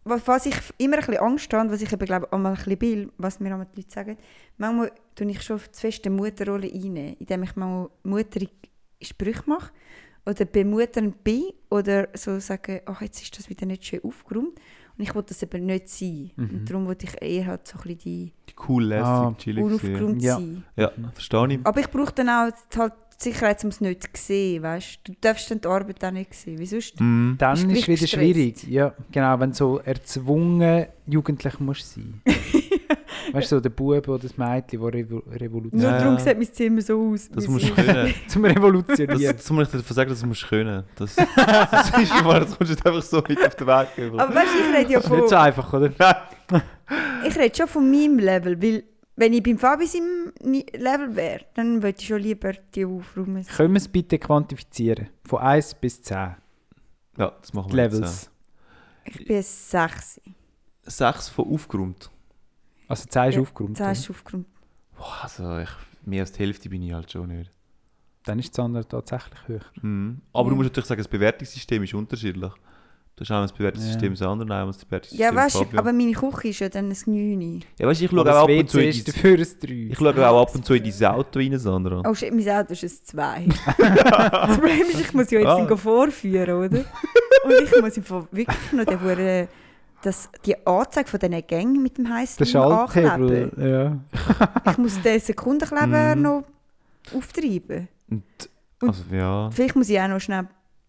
was, ich immer ein bisschen Angst habe, was ich eben glaube einmal ein bisschen bin, was mir die Leute sagen, manchmal tue ich schon zu fest eine Mutterrolle einnehmen, indem ich manchmal mutterige Sprüche mache oder bemutternd bin oder so sage, ach, jetzt ist das wieder nicht schön aufgeräumt und ich will das eben nicht sein. Mhm. Und darum wollte ich eher halt so ein bisschen die Die cool, lässig, Ah, chillig sehen. unaufgeräumt Ja. sein. Ja, verstehe ich. Aber ich brauche dann auch halt die Sicherheit, um es nicht zu sehen, weißt du? Du darfst dann die Arbeit auch nicht sehen, wie sonst? Mhm. Dann ist gleich wieder gestresst. schwierig. Ja, genau, wenn du so erzwungen jugendlich musst sein. *laughs* weißt du, so der Bub oder das Mädchen, revo Nur revolutioniert. Ja. darum sieht mein Zimmer so aus. Das musst du ist. können. *laughs* Zum Revolutionieren. das muss ich dir sagen, das musst du können. Das, das ist immer, das kommst du einfach so mit auf den Weg geben. Aber weißt du, ich rede ja Das ist nicht von, so einfach, oder? *laughs* ich rede schon von meinem Level, weil wenn ich beim Fabi seinem Level wäre, dann würde ich schon lieber die aufräumen. Können wir es bitte quantifizieren? Von 1 bis 10. Ja, das machen Die wir jetzt. Levels. Ich bin ein 6. äh, Sechs von aufgeräumt. Also 10 ist Ja, aufgeräumt. 10 oder? ist aufgeräumt. Boah, also ich, mehr als die Hälfte bin ich halt schon nicht. Dann ist das andere tatsächlich höher. Mhm. Aber Ja. du musst natürlich sagen, das Bewertungssystem ist unterschiedlich. Du hast einmal das Bewertungssystem Ja. das andere, einmal das Bewertungssystem Ja, weißt du, aber meine Küche ist ja dann ein 9. Ja, weißt du, ich schaue auch ab und zu in dafür ein 3. ich schaue auch ab und zu in dein Auto rein, Sandra. Oh shit, mein Auto ist ein 2. *laughs* das Problem ist, ich muss ja jetzt Ah. ihn vorführen, oder? Und ich muss ihm von- wirklich noch den, Hure- das, die Anzeige von diesen Gängen mit dem heißen Schalthebel, ja. *laughs* Ich muss den Sekundenkleber Mhm. noch auftreiben. Und, Und- also, ja. Vielleicht muss ich auch noch schnell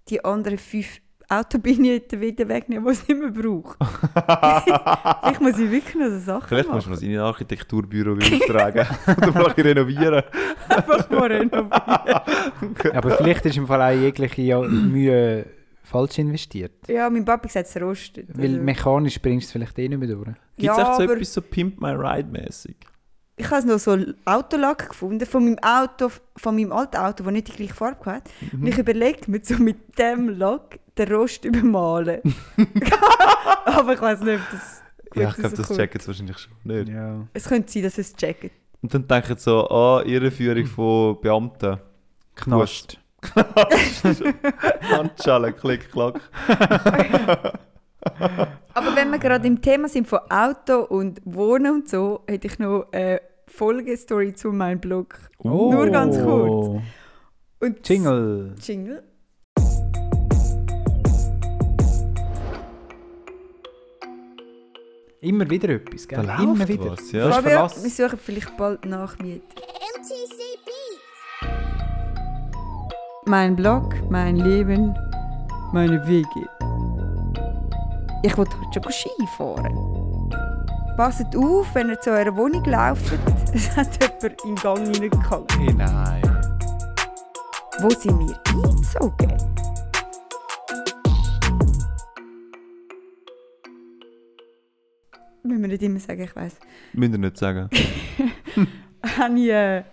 die anderen fünf Autobignetten wieder wegnehmen, die es nicht mehr braucht. *laughs* Vielleicht muss ich wirklich noch so Sachen Vielleicht musst du noch in ein Architekturbüro beauftragen. *laughs* Oder mal renovieren. Einfach mal renovieren. Aber vielleicht ist im Fall auch jegliche ja, Mühe falsch investiert. Ja, mein Papi sagt, es rostet. Weil Also, mechanisch bringst du es vielleicht eh nicht mehr durch. Gibt es ja, echt so aber etwas so Pimp My Ride mäßig? ich habe noch so Autolack gefunden von meinem Auto, von meinem alten Auto, das nicht die gleiche Farbe hatte. Mhm. Und ich überlege mir so mit dem Lack den Rost übermalen. *laughs* *laughs* aber ich weiß nicht, ob das Ja, ich glaube, das checken sie wahrscheinlich schon nicht. Ja. Es könnte sein, dass es checken. Und dann denken sie so, ah, Irreführung von Beamten. Knast. Handschellen, klick, klack. Aber wenn wir gerade im Thema sind von Auto und Wohnen und so, hätte ich noch eine Folgestory zu meinem Blog. Nur ganz kurz. Und Jingle. Jingle. Immer wieder etwas, gell? Da Immer wieder. was, ja. Fabio, wir suchen vielleicht bald Nachmieter. Mein Blog, mein Leben, meine Wege. Ich wollte heute schon Ski fahren. Passet auf, wenn ihr zu eurer Wohnung lauft, *laughs* es hat jemand in Gang reingekommen. Hey, nein. Wo sind wir eingezogen? Müssen wir nicht immer sagen, ich weiß. Müssen wir nicht sagen. *laughs* Ich, äh,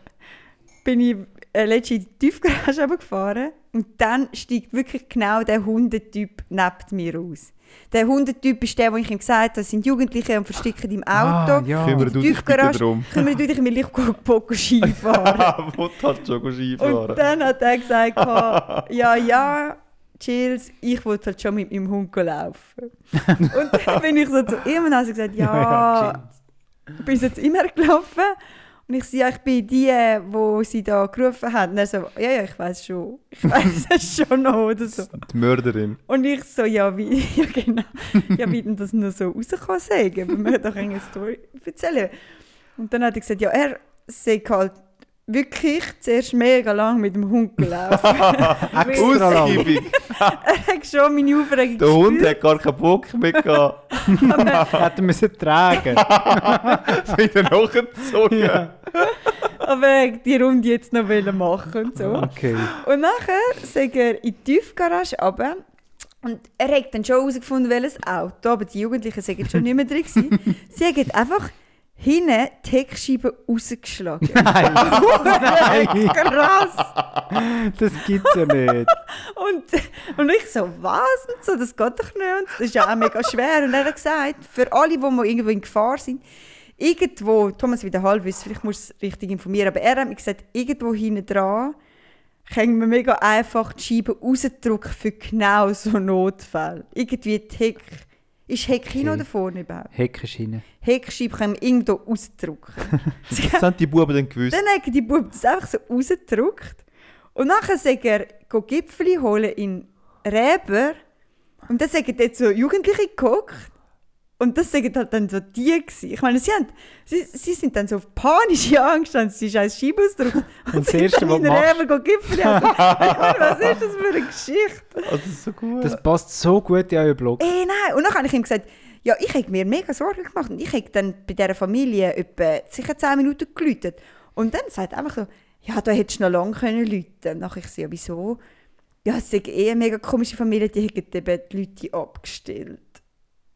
bin ich äh, letztens in die Tiefgarage *laughs* gefahren und dann steigt wirklich genau der Hundetyp neben mir aus. Der Hundetyp ist der, wo ich ihm gesagt habe, das sind Jugendliche und verstecken im Auto. Ah, ja. Kümmere in du dich bitte Tiefgarage. darum. *laughs* Kümmere du dich, weil ich Poco Ski fahren. Wo du halt schon Skifahren. Und dann hat er gesagt, gehabt, ja, ja, Chills, ich wollte halt schon mit meinem Hund laufen. *laughs* und dann bin ich so zu ihm und habe gesagt, ja, bin ich so zu ihm hergelaufen. Und ich sage, ja, ich bin die, wo sie da gerufen hat. Und er so, ja, ja, ich weiß schon. Ich *laughs* weiß es schon noch oder so. Die Mörderin. Und ich so, ja, wie, *laughs* ja genau, ja, wie denn das noch so rauskommen sagen? Wir müssen doch eine Story erzählen. Und dann hat er gesagt, ja, er sagt halt wirklich zuerst mega lang mit dem Hund gelaufen. *laughs* Ausgiebig. *laughs* er hat schon meine Aufregung Der Hund gespürt. hat gar keinen Bock mehr gehabt. *laughs* Hätten müssen tragen. Wieder nachgezogen. ja. Aber er wollte die Runde jetzt noch wollen machen und so. Okay. Und nachher sagt er in die Tiefgarage runter. Und er hat dann schon herausgefunden, welches Auto, aber die Jugendlichen sind schon nicht mehr drin. Sie haben einfach hinten die Heckscheibe rausgeschlagen. *laughs* *laughs* Nein, Nein. Krass! das gibt's ja nicht. *laughs* Und, und ich so, was? Und so, das geht doch nicht. Das ist ja auch mega schwer. Und er hat gesagt, für alle, die mal irgendwo in Gefahr sind, irgendwo, Thomas wieder halb wisst, vielleicht muss ich es richtig informieren, aber er hat mir gesagt, irgendwo hinten dran können wir mega einfach die Scheibe rausdrücken für genau so Notfälle. Irgendwie die Heck. Ist Heck hin Okay. oder vorne überhaupt? Heckenschiene. Heckscheibe können wir irgendwo rausdrücken. *laughs* Das haben die Buben dann gewusst. Dann haben die Buben das einfach so rausgedrückt. Und nachher sagt er, Gipfeli holen in Räber. Und dann sagen dort so Jugendliche geguckt. Und das sagen halt dann so die gewesen. Ich meine, sie, haben, sie, sie sind dann so auf panische Angst, haben sie scheiß Scheibe ausgedrückt. *laughs* Und, Und das sind Erste, dann in machst- Räber go Gipfeli holen. *laughs* Ich meine, Was ist das für eine Geschichte? Also, das ist so gut. Das passt so gut in euren Blog. Ey, nein. Und dann habe ich ihm gesagt, ja, ich habe mir mega Sorgen gemacht. Und ich habe dann bei dieser Familie etwa sicher 10 Minuten geläutet. Und dann sagt er einfach so, ja, da hättest du noch lange können läuten können. Nachher ich so, ja, wieso? Ja, es ist eh eine mega komische Familie, die hätten eben die Leute abgestellt.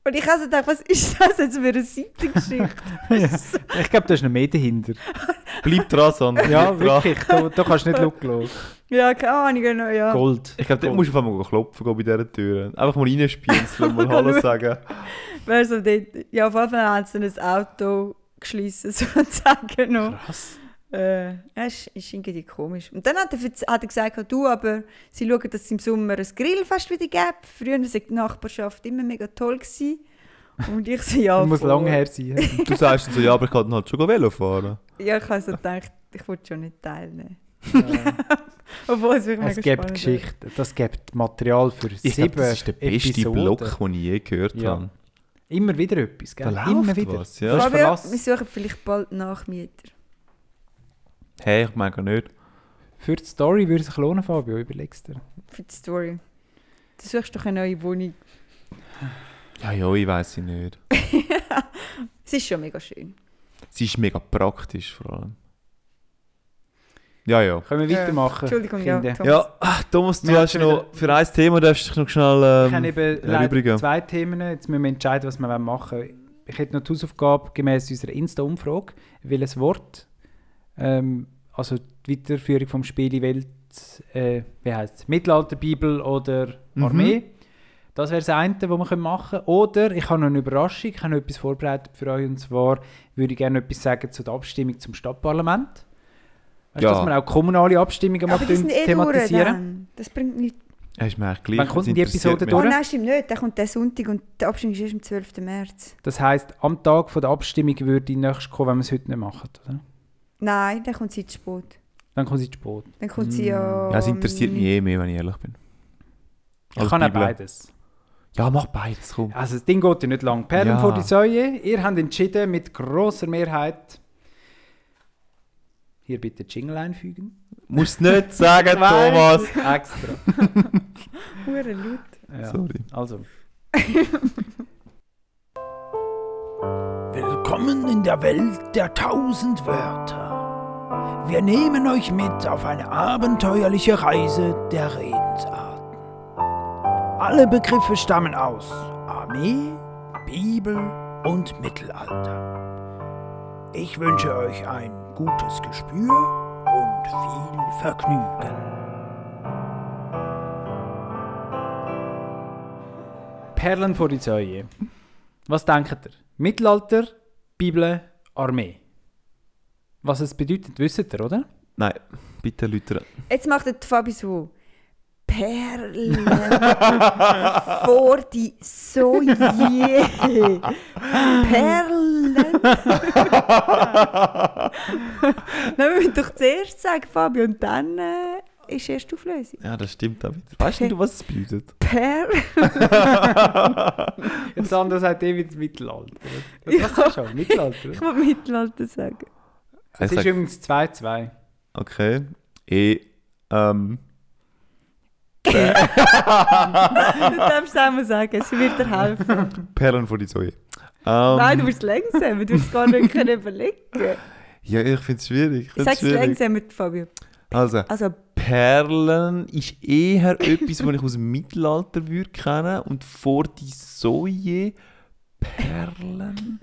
Und ich habe so gedacht, was ist das jetzt für eine Seitengeschichte? *laughs* Ich glaube, da ist noch mehr dahinter. Bleib dran, Sandra. Ja, dran. wirklich. Da, da kannst du nicht schauen. ja, keine Ahnung, genau, ja. Gold. Ich glaube, dort musst du auf einmal klopfen gehen bei dieser Tür. Einfach mal reinspielen und *laughs* mal Hallo sagen. Wer so dort, ja, auf jeden Fall haben sie ein Auto geschlossen, *laughs* sozusagen noch. Krass. Äh, ja, ist, ist irgendwie komisch. Und dann hat er, hat er gesagt, du, aber sie schauen, dass es im Sommer ein Grillfest wieder gibt. Früher war die Nachbarschaft immer mega toll. Gewesen. Und ich so, ja, Das *laughs* muss lange her sein. Und du sagst dann so, ja, aber ich kann dann halt schon Velo fahren. Ja, ich habe so gedacht, ich wollte schon nicht teilnehmen. *laughs* Obwohl es wirklich es gibt Geschichten. Das gibt Material für Ich sieben glaube, das ist der beste Episoden. Block, den ich je gehört Ja. habe. Immer wieder etwas, gell? Da Immer wieder. was, ja. Verlass. wir suchen vielleicht bald Nachmieter. Hey, ich meine gar nicht. Für die Story würde es sich lohnen, Fabio. Überlegst dir. Für die Story. Du suchst doch eine neue Wohnung. Ja, ja, ich weiß es nicht. *laughs* Es ist schon mega schön. Sie ist mega praktisch vor allem. Ja, ja. Können wir weitermachen? Entschuldigung, ja. Kinder? Thomas. Ja, ach, Thomas, du Wir hast noch für ein Thema darfst du dich noch schnell Ich habe ähm, eben leider zwei Themen. Jetzt müssen wir entscheiden, was wir machen wollen. Ich hätte noch die Hausaufgabe gemäß unserer Insta-Umfrage, welches Wort, ähm, also die Weiterführung vom Spiel in Welt, äh, wie heißt es, Mittelalterbibel oder Mhm. Armee. Das wäre das eine, was wir machen können. Oder ich habe noch eine Überraschung, ich habe noch etwas vorbereitet für euch. Und zwar würde ich gerne etwas sagen zu der Abstimmung zum Stadtparlament. Weißt Ja. dass wir auch kommunale Abstimmungen mal eh thematisieren. dann. Das bringt nichts. Ja, ist mir eigentlich gleich. Wann kommt die Episode durch? Oh nein, stimmt nicht. Der kommt der Sonntag und die Abstimmung ist erst am 12. März. Das heisst, am Tag von der Abstimmung würde die nächste kommen, wenn wir es heute nicht machen, oder? Nein, dann kommt sie zu spät. Dann kommt sie zu spät. Dann kommt sie ja... Ja, es interessiert ähm, mich eh mehr, wenn ich ehrlich bin. Ich Als kann auch Bibel. beides. Ja, mach beides, komm. Also das Ding geht ja nicht lang. Perlen Ja. vor die Säue. Ihr habt entschieden mit grosser Mehrheit. Hier bitte Jingle einfügen. Musst nicht sagen, weiss, *laughs* Thomas. Extra. *laughs* Hure laut. Ja. Sorry. Also. *laughs* Willkommen in der Welt der tausend Wörter. Wir nehmen euch mit auf eine abenteuerliche Reise der Redensarten. Alle Begriffe stammen aus Armee, Bibel, und Mittelalter. Ich wünsche euch ein gutes Gespür und viel Vergnügen. Perlen vor die Säue. Was denkt ihr? Mittelalter, Bibel, Armee. Was es bedeutet, wisst ihr, oder? Nein, bitte Leute. Jetzt macht der Fabi so. Perlen *laughs* vor die Soje. Perlen. *laughs* Nein, wir müssen doch zuerst sagen, Fabi, und dann äh, ist erst die Auflösung. Ja, das stimmt auch wieder. Weißt du, was es bedeutet? Perlen. *laughs* Jetzt andere sagt eh wieder das Mittelalter. Was Ja. sagst du schon? Mittelalter? Ich will Mittelalter sagen. Es Ich ist sag- übrigens 2-2. Okay. Eh, ähm, *laughs* Du darfst es auch mal sagen, es wird dir helfen. Perlen vor die Säue. Ähm, Nein, du musst langsam, du es gar nicht *laughs* können überlegen. Ja, ich finde es schwierig. Ich Sag find's es langsam mit Fabio. Also, Also, Perlen ist eher *laughs* etwas, was ich aus dem Mittelalter würde kennen und vor die Säue Perlen.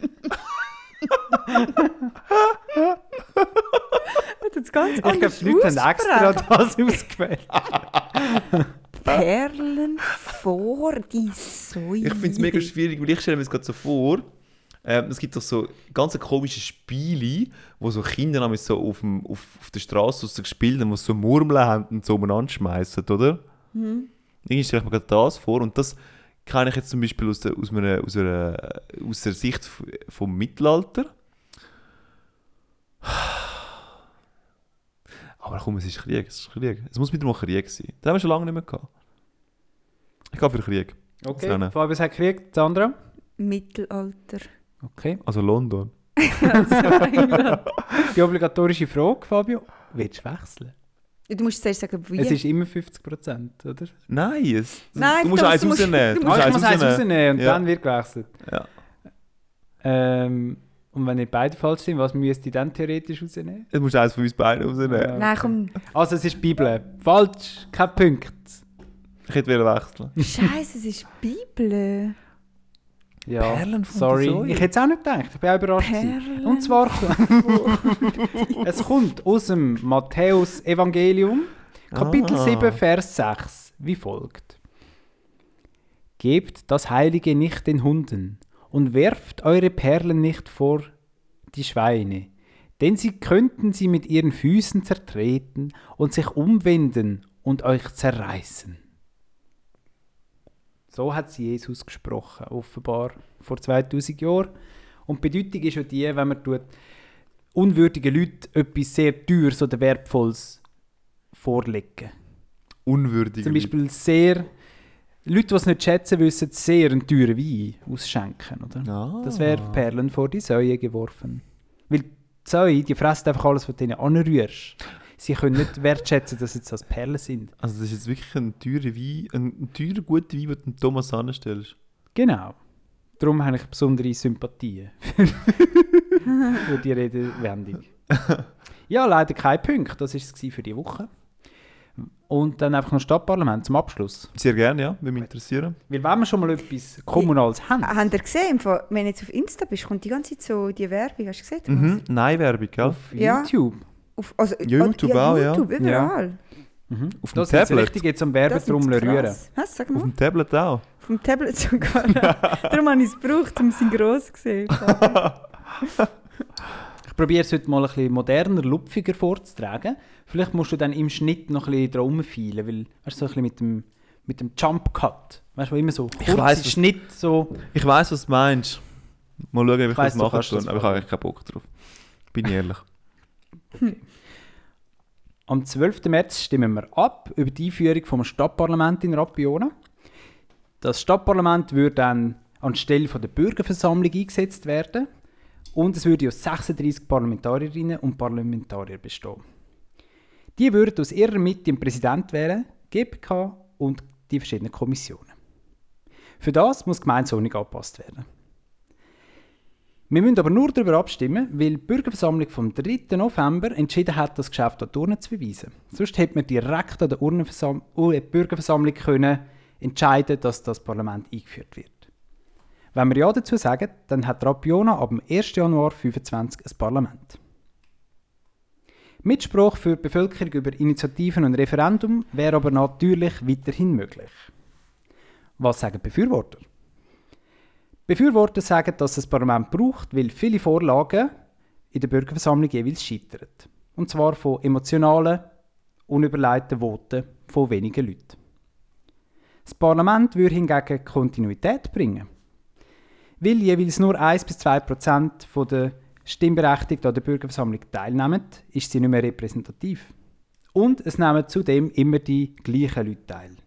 hat *laughs* jetzt ganz Ich glaube, die Leute haben extra das ausgewählt. *laughs* Perlen vor die Säue. Ich finde es mega schwierig, weil ich stelle mir das gerade so vor, ähm, es gibt doch so ganz komische Spiele, wo so Kinder nämlich so auf, dem, auf, auf der Straße so gespielt haben, wo sie so Murmeln haben und so umeinander schmeißen, oder? Mhm. Irgendwie stelle ich mir gerade das vor und das kenne ich jetzt zum Beispiel aus der, aus einer, aus einer, aus der Sicht vom Mittelalter. Aber komm, es ist Krieg, es ist Krieg. Es muss wieder mal Krieg sein. Das haben wir schon lange nicht mehr gehabt. Ich gehe für Krieg. Okay. Fabius hat gekriegt, Sandra. Mittelalter. Okay. Also London. Also England. *laughs* Die obligatorische Frage, Fabio. Willst du wechseln? Du musst zuerst sagen, wie. Es ist immer 50%, oder? Nein, es, Nein, du musst eins du musst- rausnehmen. du Du Ah, musst eins rausnehmen. und Ja. dann wird gewechselt. Ja. Ähm, und wenn nicht beide falsch sind, was müsste ich dann theoretisch rausnehmen? Du musst eins von uns beiden rausnehmen. Ja. Nein, komm. Also es ist die Bibel. Falsch, kein Punkt. Ich hätte wollen wechseln. Scheiße, es ist die Bibel. Ja, Perlen von sorry. der Säue. Ich hätte es auch nicht gedacht. Ich bin auch überrascht. Perlen. Und zwar, *laughs* es kommt aus dem Matthäus-Evangelium, Kapitel Ah. 7, Vers 6, wie folgt. Gebt das Heilige nicht den Hunden und werft eure Perlen nicht vor die Schweine, denn sie könnten sie mit ihren Füßen zertreten und sich umwenden und euch zerreißen. So hat sie Jesus gesprochen, offenbar vor 2000 Jahren. Und die Bedeutung ist ja die, wenn man tut, unwürdigen Leuten etwas sehr Teures oder Wertvolles vorlegen. Unwürdig. Zum Beispiel sehr... Leute, die es nicht schätzen, wissen sehr einen teuren Wein ausschenken, oder? Ah. Das wäre Perlen vor die Säue geworfen. Weil die Säue, die fressen einfach alles, was du ihnen anrührst. Sie können nicht wertschätzen, dass jetzt das Perlen sind. Also das ist jetzt wirklich ein teurer Wein, ein, ein teurer, guter Wein, den du Thomas anstellst. Genau. Darum habe ich besondere Sympathien für *laughs* die Redewendung. *laughs* Ja, leider kein Punkt. Das war es für die Woche. Und dann einfach noch Stadtparlament zum Abschluss. Sehr gerne, ja, würde mich interessieren. Weil wenn wir schon mal etwas Kommunales haben, Ah, Habt ihr gesehen, wenn du jetzt auf Insta bist, kommt die ganze Zeit so die Werbung. Hast du gesehen? Mhm. Nein-Werbung, gell? auf Ja. YouTube. Auf, also, YouTube auch, ja. YouTube, überall. Mhm. Auf dem Das Tablet. richtig jetzt am Das Werbetrommel rühren. Was, sag Auf mal. dem Tablet auch. Vom Tablet sogar. *laughs* Darum habe ich es gebraucht, um es in gross zu sehen. *laughs* Ich probiere es heute mal ein bisschen moderner, lupfiger vorzutragen. Vielleicht musst du dann im Schnitt noch ein bisschen dran rumfeilen, weil, weißt du, so ein bisschen mit dem, mit dem Jump Cut. Weißt du, wo immer so kurz weiss, im was- Schnitt so. Ich weiss, was du meinst. Mal schauen, wie ich Weiss, das machen das kann, aber ich habe eigentlich keinen Bock drauf. Bin ich ehrlich. Am 12. März stimmen wir ab über die Einführung vom Stadtparlament in Rapiona. Das Stadtparlament würde dann anstelle von der Bürgerversammlung eingesetzt werden und es würde aus 36 Parlamentarierinnen und Parlamentarier bestehen. Die würden aus ihrer Mitte den Präsident wählen, GPK und die verschiedenen Kommissionen. Für das muss die Gemeindeordnung angepasst werden. Wir müssen aber nur darüber abstimmen, weil die Bürgerversammlung vom 3. November entschieden hat, das Geschäft an die Urne zu verweisen. Sonst hätte man direkt an der Urnenversam uh, Bürgerversammlung können entscheiden dass das Parlament eingeführt wird. Wenn wir Ja dazu sagen, dann hat Rapiona ab dem 1. Januar 2025 ein Parlament. Mitspruch für die Bevölkerung über Initiativen und Referendum wäre aber natürlich weiterhin möglich. Was sagen Befürworter? Befürworter sagen, dass es das Parlament braucht, weil viele Vorlagen in der Bürgerversammlung jeweils scheitern. Und zwar von emotionalen, unüberlegten Voten von wenigen Leuten. Das Parlament würde hingegen Kontinuität bringen. Weil jeweils nur 1 bis 2 Prozent der Stimmberechtigten an der Bürgerversammlung teilnehmen, ist sie nicht mehr repräsentativ. Und es nehmen zudem immer die gleichen Leute teil.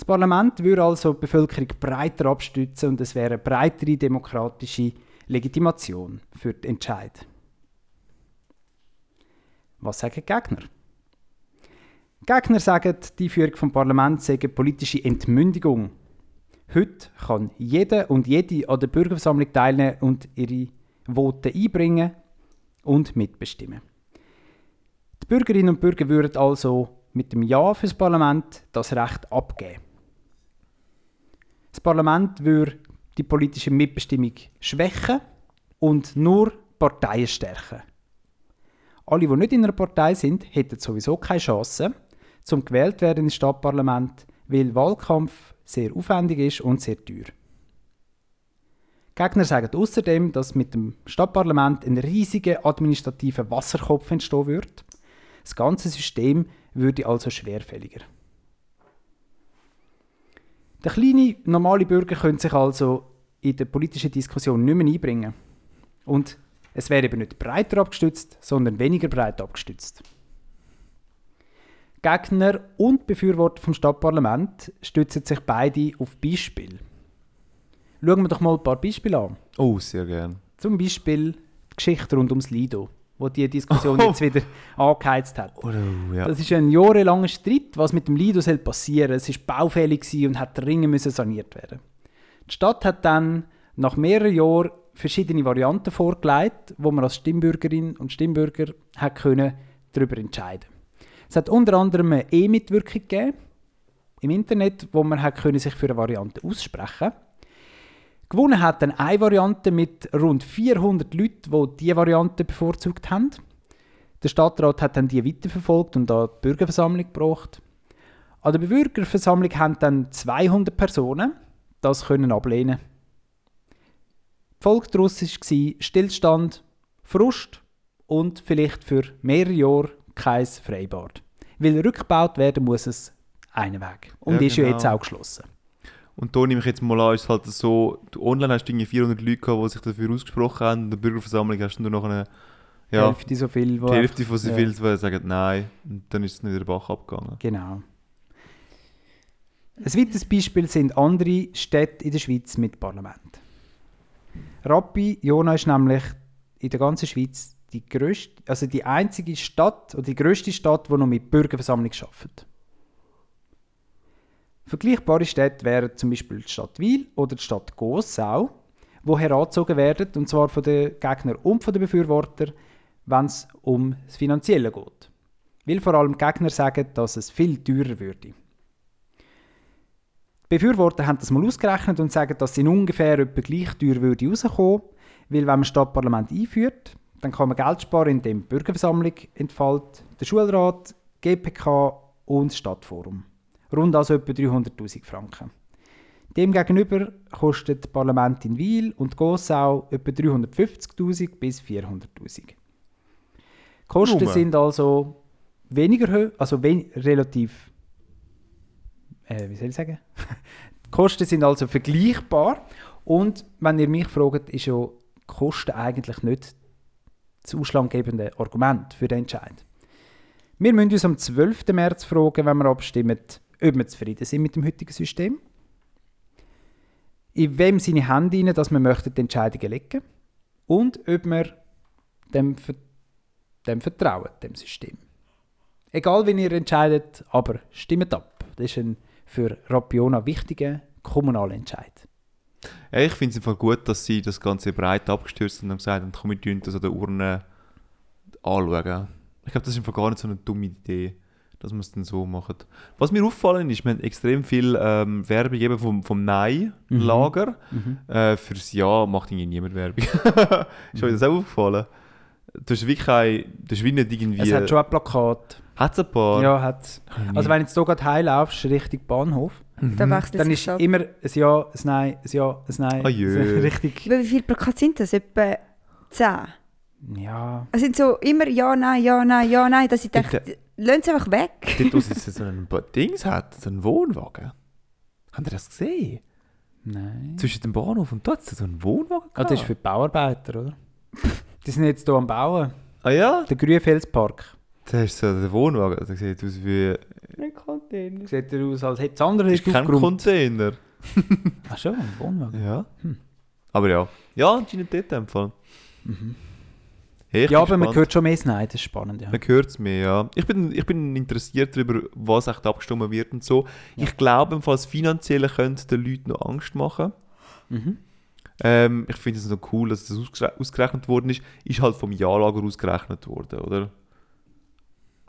Das Parlament würde also die Bevölkerung breiter abstützen und es wäre eine breitere demokratische Legitimation für den Entscheid. Was sagen Gegner? Gegner sagen, die Führung vom Parlament sei politische Entmündigung. Heute kann jeder und jede an der Bürgerversammlung teilnehmen und ihre Voten einbringen und mitbestimmen. Die Bürgerinnen und Bürger würden also mit dem Ja fürs Parlament das Recht abgeben. Das Parlament würde die politische Mitbestimmung schwächen und nur Parteien stärken. Alle, die nicht in einer Partei sind, hätten sowieso keine Chance, zum gewählt werden ins Stadtparlament, weil Wahlkampf sehr aufwendig ist und sehr teuer. Gegner sagen außerdem, dass mit dem Stadtparlament ein riesiger administrativer Wasserkopf entstehen würde. Das ganze System würde also schwerfälliger. Der kleine, normale Bürger könnte sich also in der politischen Diskussion nicht mehr einbringen. Und es wäre eben nicht breiter abgestützt, sondern weniger breit abgestützt. Gegner und Befürworter vom Stadtparlament stützen sich beide auf Beispiele. Schauen wir doch mal ein paar Beispiele an. Oh, sehr gern. Zum Beispiel die Geschichte rund ums Lido, wo die Diskussion Oh. *laughs* jetzt wieder angeheizt hat. Oh, ja. Das ist ein jahrelanger Streit, was mit dem Lido soll passieren. Es ist baufällig gewesen und hat dringend müssen saniert werden. Die Stadt hat dann nach mehreren Jahren verschiedene Varianten vorgelegt, wo man als Stimmbürgerin und Stimmbürger hat können darüber entscheiden. Es hat unter anderem eine E-Mitwirkung gegeben im Internet, wo man hat können sich für eine Variante aussprechen. Gewonnen hat dann eine Variante mit rund 400 Leuten, die diese Variante bevorzugt haben. Der Stadtrat hat dann die weiterverfolgt und an die Bürgerversammlung gebracht. An der Bürgerversammlung haben dann 200 Personen das können ablehnen. Die Folge daraus war Stillstand, Frust und vielleicht für mehrere Jahre kein Freibad. Weil rückgebaut werden muss es einen Weg. Und Ja, ist ja genau. jetzt auch geschlossen. Und da nehme ich jetzt mal an, ist es halt so, du online hast du irgendwie 400 Leute gehabt, die sich dafür ausgesprochen haben, in der Bürgerversammlung hast du nur noch eine, ja, Hälfte so viel. die Hälfte von so ja. viel, die sagen nein, und dann ist es nicht in den Bach abgegangen. Genau. Ein weiteres Beispiel sind andere Städte in der Schweiz mit Parlament. Rappi, Jona ist nämlich in der ganzen Schweiz die grösste, also die einzige Stadt oder die grösste Stadt, die noch mit Bürgerversammlung arbeitet. Vergleichbare Städte wären zum Beispiel die Stadt Wil oder die Stadt Gossau, wo herangezogen werden, und zwar von den Gegnern und von den Befürwortern, wenn es um das Finanzielle geht. Weil vor allem die Gegner sagen, dass es viel teurer würde. Die Befürworter haben das mal ausgerechnet und sagen, dass es in ungefähr etwa gleich teuer würde rauskommen, weil wenn man das Stadtparlament einführt, dann kann man Geld sparen, indem die Bürgerversammlung entfällt, der Schulrat, GPK und das Stadtforum. Rund also etwa 300'000 Franken. Demgegenüber kostet das Parlament in Wil und Gossau etwa 350'000 bis 400'000. Die Kosten Nur. sind also weniger hoch, also wen relativ, äh, wie soll ich sagen? *laughs* die Kosten sind also vergleichbar und wenn ihr mich fragt, ist ja die Kosten eigentlich nicht das ausschlaggebende Argument für den Entscheid. Wir müssen uns am 12. März fragen, wenn wir abstimmen, ob wir zufrieden sind mit dem heutigen System. In wem seine Hände rein, dass wir möchten die Entscheidungen legen und ob wir dem, dem vertrauen, dem System. Egal, wie ihr entscheidet, aber stimmt ab. Das ist ein für Rapiona wichtiger kommunaler Entscheid. Ich finde es gut, dass sie das Ganze breit abgestürzt haben und gesagt haben, komm, wir das an der Urne anschauen. Ich glaube, das ist einfach gar nicht so eine dumme Idee. Dass wir es dann so machen. Was mir auffallen ist, wir haben extrem viel ähm, Werbung eben vom, vom Nein-Lager. Mhm. Äh, fürs Ja macht irgendwie niemand Werbung. *laughs* ist euch das auch aufgefallen? Du hast wirklich kein, du hast wie nicht irgendwie... Es hat schon ein Plakat. Hat's ein paar? Ja, hat. Also wenn jetzt hier gerade heimlaufst, Richtung Bahnhof, Mhm. dann sich ist ab. immer ein Ja, ein Nein, ein Ja, ein Nein. Ah, jö. *laughs* Richtig. Wie viele Plakate sind das? Etwa 10? Ja. Es sind so immer Ja, Nein, Ja, Nein, Ja, Nein, dass ich denke, lassen sie einfach weg. Dort, wo es *laughs* so ein Dings hat, so einen Wohnwagen. Habt ihr das gesehen? Nein. Zwischen dem Bahnhof und dort ist so ein Wohnwagen. Ah, das ist für die Bauarbeiter, oder? *laughs* Die sind jetzt hier am Bauen. ah ja? Der Grünfelspark. Das ist so der Wohnwagen. Der sieht aus wie... Sieht er aus, als hätte es andere ist kein. Container. *laughs* Ach schon, ein Wohnwagen. Ja. Hm. Aber ja. Ja, anscheinend dort in dem Fall. Hey. Ja, aber man gespannt. hört schon mehr Nein, das ist spannend, ja. Man hört es mehr, ja. Ich bin, ich bin interessiert darüber, was echt abgestimmt wird und so. Ich glaube, im Fall das Finanzielle könnte den Leuten noch Angst machen. Mhm. Ähm, ich finde es noch cool, dass das ausgere- ausgerechnet worden ist. Ist halt vom Jahrlager ausgerechnet worden, oder?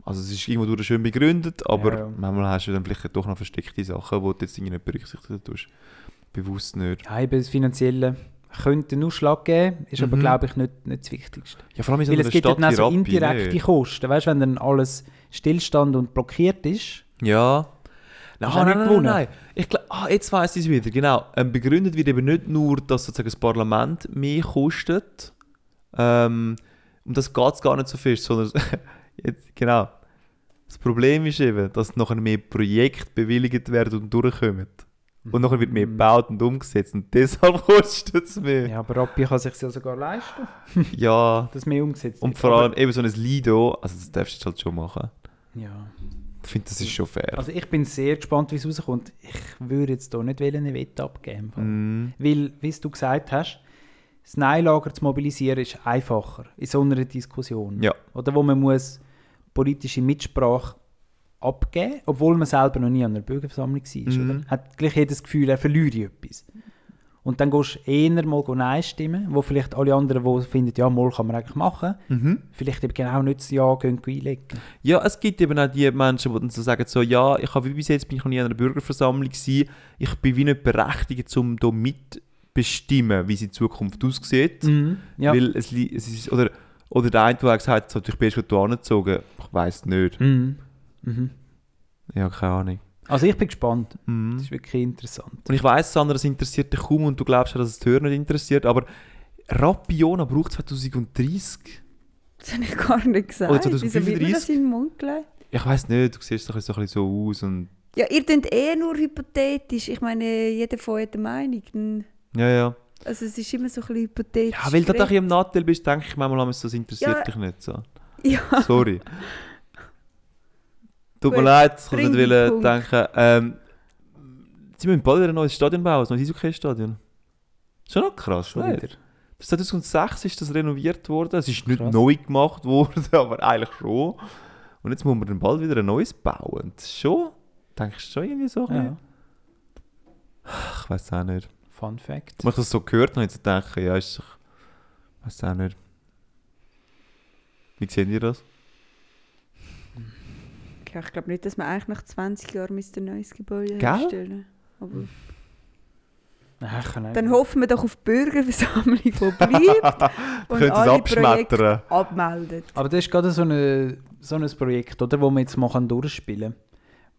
Also es ist irgendwo durch schön begründet, aber Ja, ja. manchmal hast du dann vielleicht doch noch versteckte Sachen, die du jetzt irgendwie nicht berücksichtigt tust. Bewusst nicht. Ja, eben das Finanzielle könnte einen Ausschlag geben, ist aber, Mhm. glaube ich, nicht, nicht das Wichtigste. Ja, vor allem in so Weil es gibt Stadt dann auch so Rappi, indirekte ne? Kosten. Weißt du, wenn dann alles Stillstand und blockiert ist, Ja. Nein, nein, nein, gewonnen? nein. Ich glaub, ah, jetzt weiss ich es wieder, genau. Ähm, begründet wird eben nicht nur, dass sozusagen das Parlament mehr kostet. Ähm, um das geht es gar nicht so fest, sondern *laughs* jetzt, genau. Das Problem ist eben, dass nachher mehr Projekte bewilligt werden und durchkommen. Und nachher wird mehr Mhm. gebaut und umgesetzt und *laughs* deshalb kostet es mehr. ja, aber Rappi kann sich ja sogar leisten, *laughs* Ja. dass mehr umgesetzt Und wird. vor allem Aber- eben so ein Lido, also das darfst du halt schon machen. Ja. Ich finde, das ist schon fair. Also ich bin sehr gespannt, wie es rauskommt. Ich würde jetzt hier nicht eine Wette abgeben. Mm. Weil, wie du gesagt hast, das Nein-Lager zu mobilisieren ist einfacher in so einer Diskussion. Ja. Oder wo man muss politische Mitsprache abgeben, obwohl man selber noch nie an einer Bürgerversammlung war. Mhm. Oder? Hat gleich jedes Gefühl, er verliere etwas. Und dann gehst du eher mal Nein stimmen, wo vielleicht alle anderen, die finden, ja, mal kann man eigentlich machen, Mhm. vielleicht eben genau nicht das Ja gehen einlegen. Ja, es gibt eben auch die Menschen, die dann so sagen, so, ja, ich habe wie bis jetzt bin ich noch nie an einer Bürgerversammlung gewesen, ich bin wie nicht berechtigt, um da mitbestimmen, wie sie die Zukunft aussieht. Ja. Weil es, es ist, oder, oder der eine, der gesagt hat, so, ich bin schon hier angezogen, ich weiß nicht. Mhm. Mhm. Ja, keine Ahnung. Also ich bin gespannt. Das Mhm. ist wirklich interessant. Und ich weiss, Sandra, das interessiert dich kaum und du glaubst ja, dass es die Hörer nicht interessiert, aber Rapiona braucht 2030. Das habe ich gar nicht gesagt. Oder Wieso wird mir 2035? das in den Mund gelegt? Ich weiss nicht, du siehst doch so ein bisschen so aus und Ja, ihr könnt eh nur hypothetisch. Ich meine, jeder von euch hat eine Meinung. Ja, ja. Also es ist immer so ein bisschen hypothetisch. Ja, weil du doch im Nattel bist, denke ich manchmal, das interessiert Ja. dich nicht so. Ja, Sorry. *laughs* Tut mir leid, ich wollte nicht denken. Ähm, sie müssen bald wieder ein neues Stadion bauen, ein neues Eishockey-Stadion. Schon noch krass, Schon nicht? wieder. 2006 ist das renoviert worden. Es ist nicht Krass. neu gemacht worden, *laughs* aber eigentlich schon. Und jetzt muss man dann bald wieder ein neues bauen. Schon, denkst du schon irgendwie so? Ja. Ich weiß auch nicht. Fun Fact. Als ich das so gehört habe, habe ich so gedacht, ja, ist doch... Ich weiß auch nicht. Wie sehen ihr das? Ja, ich glaube nicht, dass man eigentlich nach 20 Jahren ein neues Gebäude Gell? herstellen Aber. Dann hoffen wir doch auf die Bürgerversammlung, die *laughs* bleibt und alle Projekte abschmettern? abmeldet. Aber das ist gerade so, eine, so ein Projekt, oder, wo man jetzt mal durchspielen kann.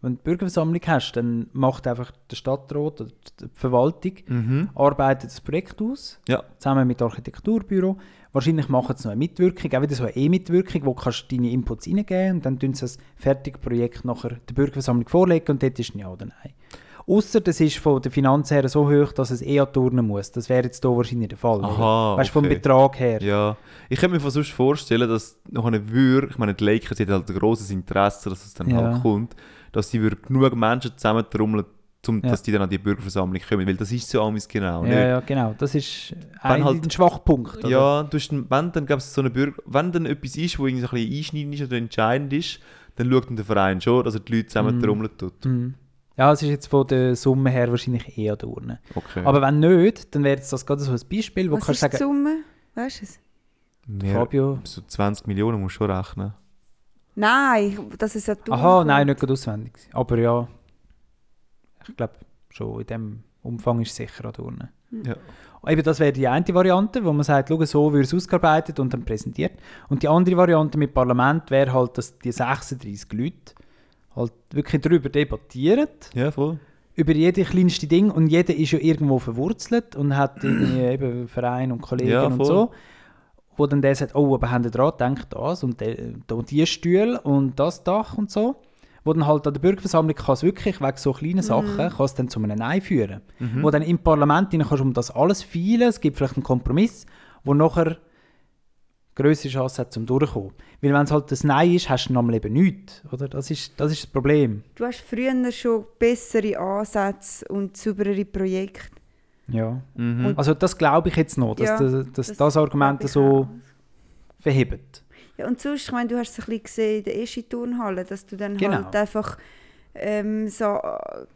Wenn du Bürgerversammlung hast, dann macht einfach der Stadtrat oder die Verwaltung Mhm. arbeitet das Projekt aus, Ja. zusammen mit dem Architekturbüro. Wahrscheinlich machen sie noch eine Mitwirkung, auch wieder so eine E-Mitwirkung, wo kannst du deine Inputs reingeben und dann tun sie das fertige Projekt nachher der Bürgerversammlung vorlegen und dort ist ein Ja oder Nein. Ausser das ist von der Finanz her so hoch, dass es eher turnen muss. Das wäre jetzt hier wahrscheinlich der Fall. Aha, Weißt du, vom okay. Betrag her. Ja, ich könnte mir von sonst vorstellen, dass noch eine Würde, ich meine, die Lakers hat halt ein grosses Interesse, dass es dann Ja. halt kommt, dass sie würde genug Menschen zusammentrommeln, um, Ja. dass die dann an die Bürgerversammlung kommen, weil das ist so amigs genau. Ja, ja, genau. Das ist ein, halt- ein Schwachpunkt. oder? Ja, du hast, wenn dann gab es so eine Bürger, wenn dann etwas ist, wo irgendwie so ein bisschen einschneidend ist oder entscheidend ist, dann schaut dann der Verein schon, dass er die Leute zusammentrommeln tut. Mhm. Ja, es ist jetzt von der Summe her wahrscheinlich eher da unten. Okay. Aber wenn nicht, dann wäre jetzt das gerade so ein Beispiel, wo Was kannst ist du die sagen, Summe? Weißt du es? Mehr, Fabio, so 20 Millionen musst du schon rechnen. Nein, dass es so Aha, nein, nicht gerade auswendig. Aber ja, ich glaube schon in dem Umfang ist es sicher an Turnen. Ja. Eben, das wäre die eine Variante, wo man sagt, schau, so wird es ausgearbeitet und dann präsentiert. Und die andere Variante mit Parlament wäre halt, dass die 36 Leute halt wirklich darüber debattieren, Ja, voll. über jede kleinste Ding und jeder ist ja irgendwo verwurzelt und hat irgendwie eben Verein und Kollegen Ja, und so. Wo dann der sagt, oh, aber haben ihr dran gedacht, das und, der, und die Stühle und das Dach und so. Wo dann halt an der Bürgerversammlung kann es wirklich wegen so kleinen Sachen kann es dann zu einem Nein führen. Wo dann im Parlament rein kannst du um das alles feilen, es gibt vielleicht einen Kompromiss, wo nachher größere Chance hat zum Durchkommen. Weil wenn es halt das Nein ist, hast du nochmal eben nichts. Oder? Das, ist, das ist das Problem. Du hast früher schon bessere Ansätze und sauberere Projekte. Ja. Mhm. Also das glaube ich jetzt noch, dass Ja, das, dass das, Argument glaub ich so auch. verhebt. Ja, und sonst, ich meine, du hast es ein bisschen gesehen in der ersten Turnhalle, dass du dann Genau. halt einfach ähm, so äh,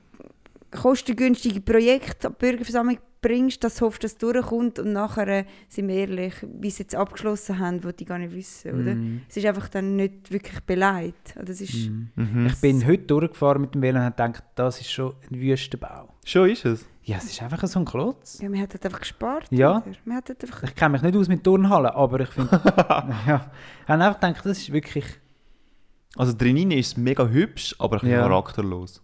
kostengünstige Projekte an die Bürgerversammlung bringst, dass du hoffst, dass es durchkommt und nachher, äh, sind wir ehrlich, wie sie jetzt abgeschlossen haben, wollte ich gar nicht wissen, oder? Mhm. Es ist einfach dann nicht wirklich beleidigt. Oder es ist, Mhm. Ich bin heute durchgefahren mit dem Velo und habe gedacht, das ist schon ein Wüstenbau. Schon ist es. Ja, es ist einfach so ein Klotz. ja, man hat halt einfach gespart. Ja. Oder? Man hat halt einfach, Ich kenne mich nicht aus mit Turnhallen, aber ich finde... *laughs* *laughs* ja, ich habe einfach gedacht, das ist wirklich... Also drinnen ist es mega hübsch, aber ein bisschen Ja. charakterlos.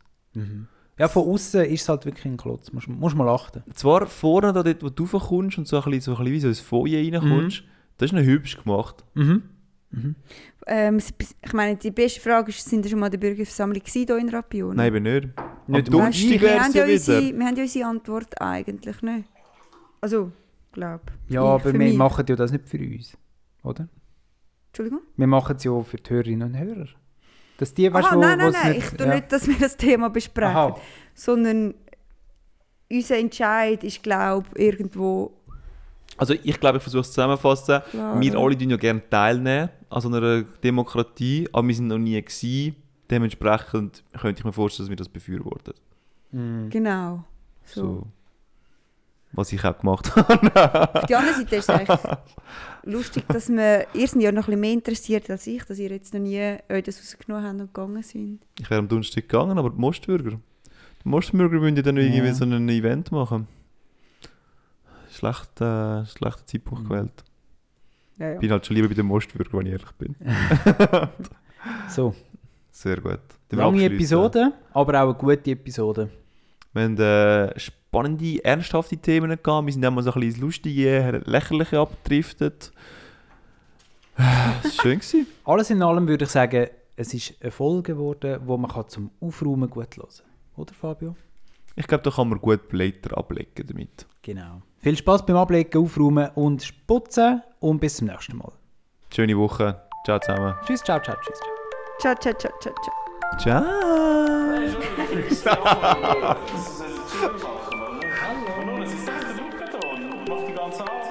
Ja, von außen ist es halt wirklich ein Klotz. Musst, musst mal achten. Zwar vorne, da dort, wo du raufkommst und so ein bisschen, so ein bisschen wie so ins Foyer reinkommst, das ist noch hübsch gemacht. Mhm. ähm, es- ich meine, die beste Frage ist, sind ihr schon mal in der Bürgerversammlung hier in Rapion? Nein, eben nicht. Nicht Weißt du, Donnerstag wir, wäre haben es ja unsere, wir haben ja unsere Antwort eigentlich nicht. Also, glaube Ja, Ich- aber wir mich. machen ja das nicht für uns, oder? Entschuldigung? Wir machen es ja für die Hörerinnen und Hörer. Dass die, weißt, Aha, wo, nein, nein, nein, nicht- ich tue ja. nicht, dass wir das Thema besprechen, Aha. sondern unser Entscheid ist, glaube ich, irgendwo Also ich glaube, ich versuche es zusammenzufassen. klar. Wir alle tun ja gerne teilnehmen an so einer Demokratie, aber wir sind noch nie gewesen. Dementsprechend könnte ich mir vorstellen, dass wir das befürworten. Mhm. Genau. So. So. Was ich auch gemacht *laughs* habe. Auf der anderen Seite ist es eigentlich *laughs* lustig, dass wir, ihr seid ja noch ein bisschen mehr interessiert als ich, dass ihr jetzt noch nie euch das rausgenommen habt und gegangen sind. Ich wäre am Donnerstag gegangen, aber die Mostbürger. Die Mostbürger müssen ja dann irgendwie Ja. so ein Event machen. Schlecht, äh, schlechter Zeitpunkt Mhm. gewählt. Ja, ja. Ich bin halt schon lieber bei den Mostbürgern, wenn ich ehrlich bin. So, *laughs* Sehr gut. Lange. Episode, aber auch eine gute Episode. Wir haben äh, spannende, ernsthafte Themen gehabt. Wir sind dann mal so ein bisschen ins Lustige, Lächerliche abgedriftet. Das war schön. Gewesen. *laughs* Alles in allem würde ich sagen, es ist eine Folge geworden, wo man kann zum Aufräumen gut hören Oder Fabio? Ich glaube, da kann man gut Blätter ablegen damit. Genau. Viel Spaß beim Ablegen, Aufräumen und Putzen und bis zum nächsten Mal. Schöne Woche. Ciao zusammen. Tschüss, ciao, ciao, tschüss. ciao. Ciao, ciao, ciao, ciao, ciao. Ciao. Das ist ein Chill machen, oder? Und nun, sie sagt, der und macht die ganze Arbeit.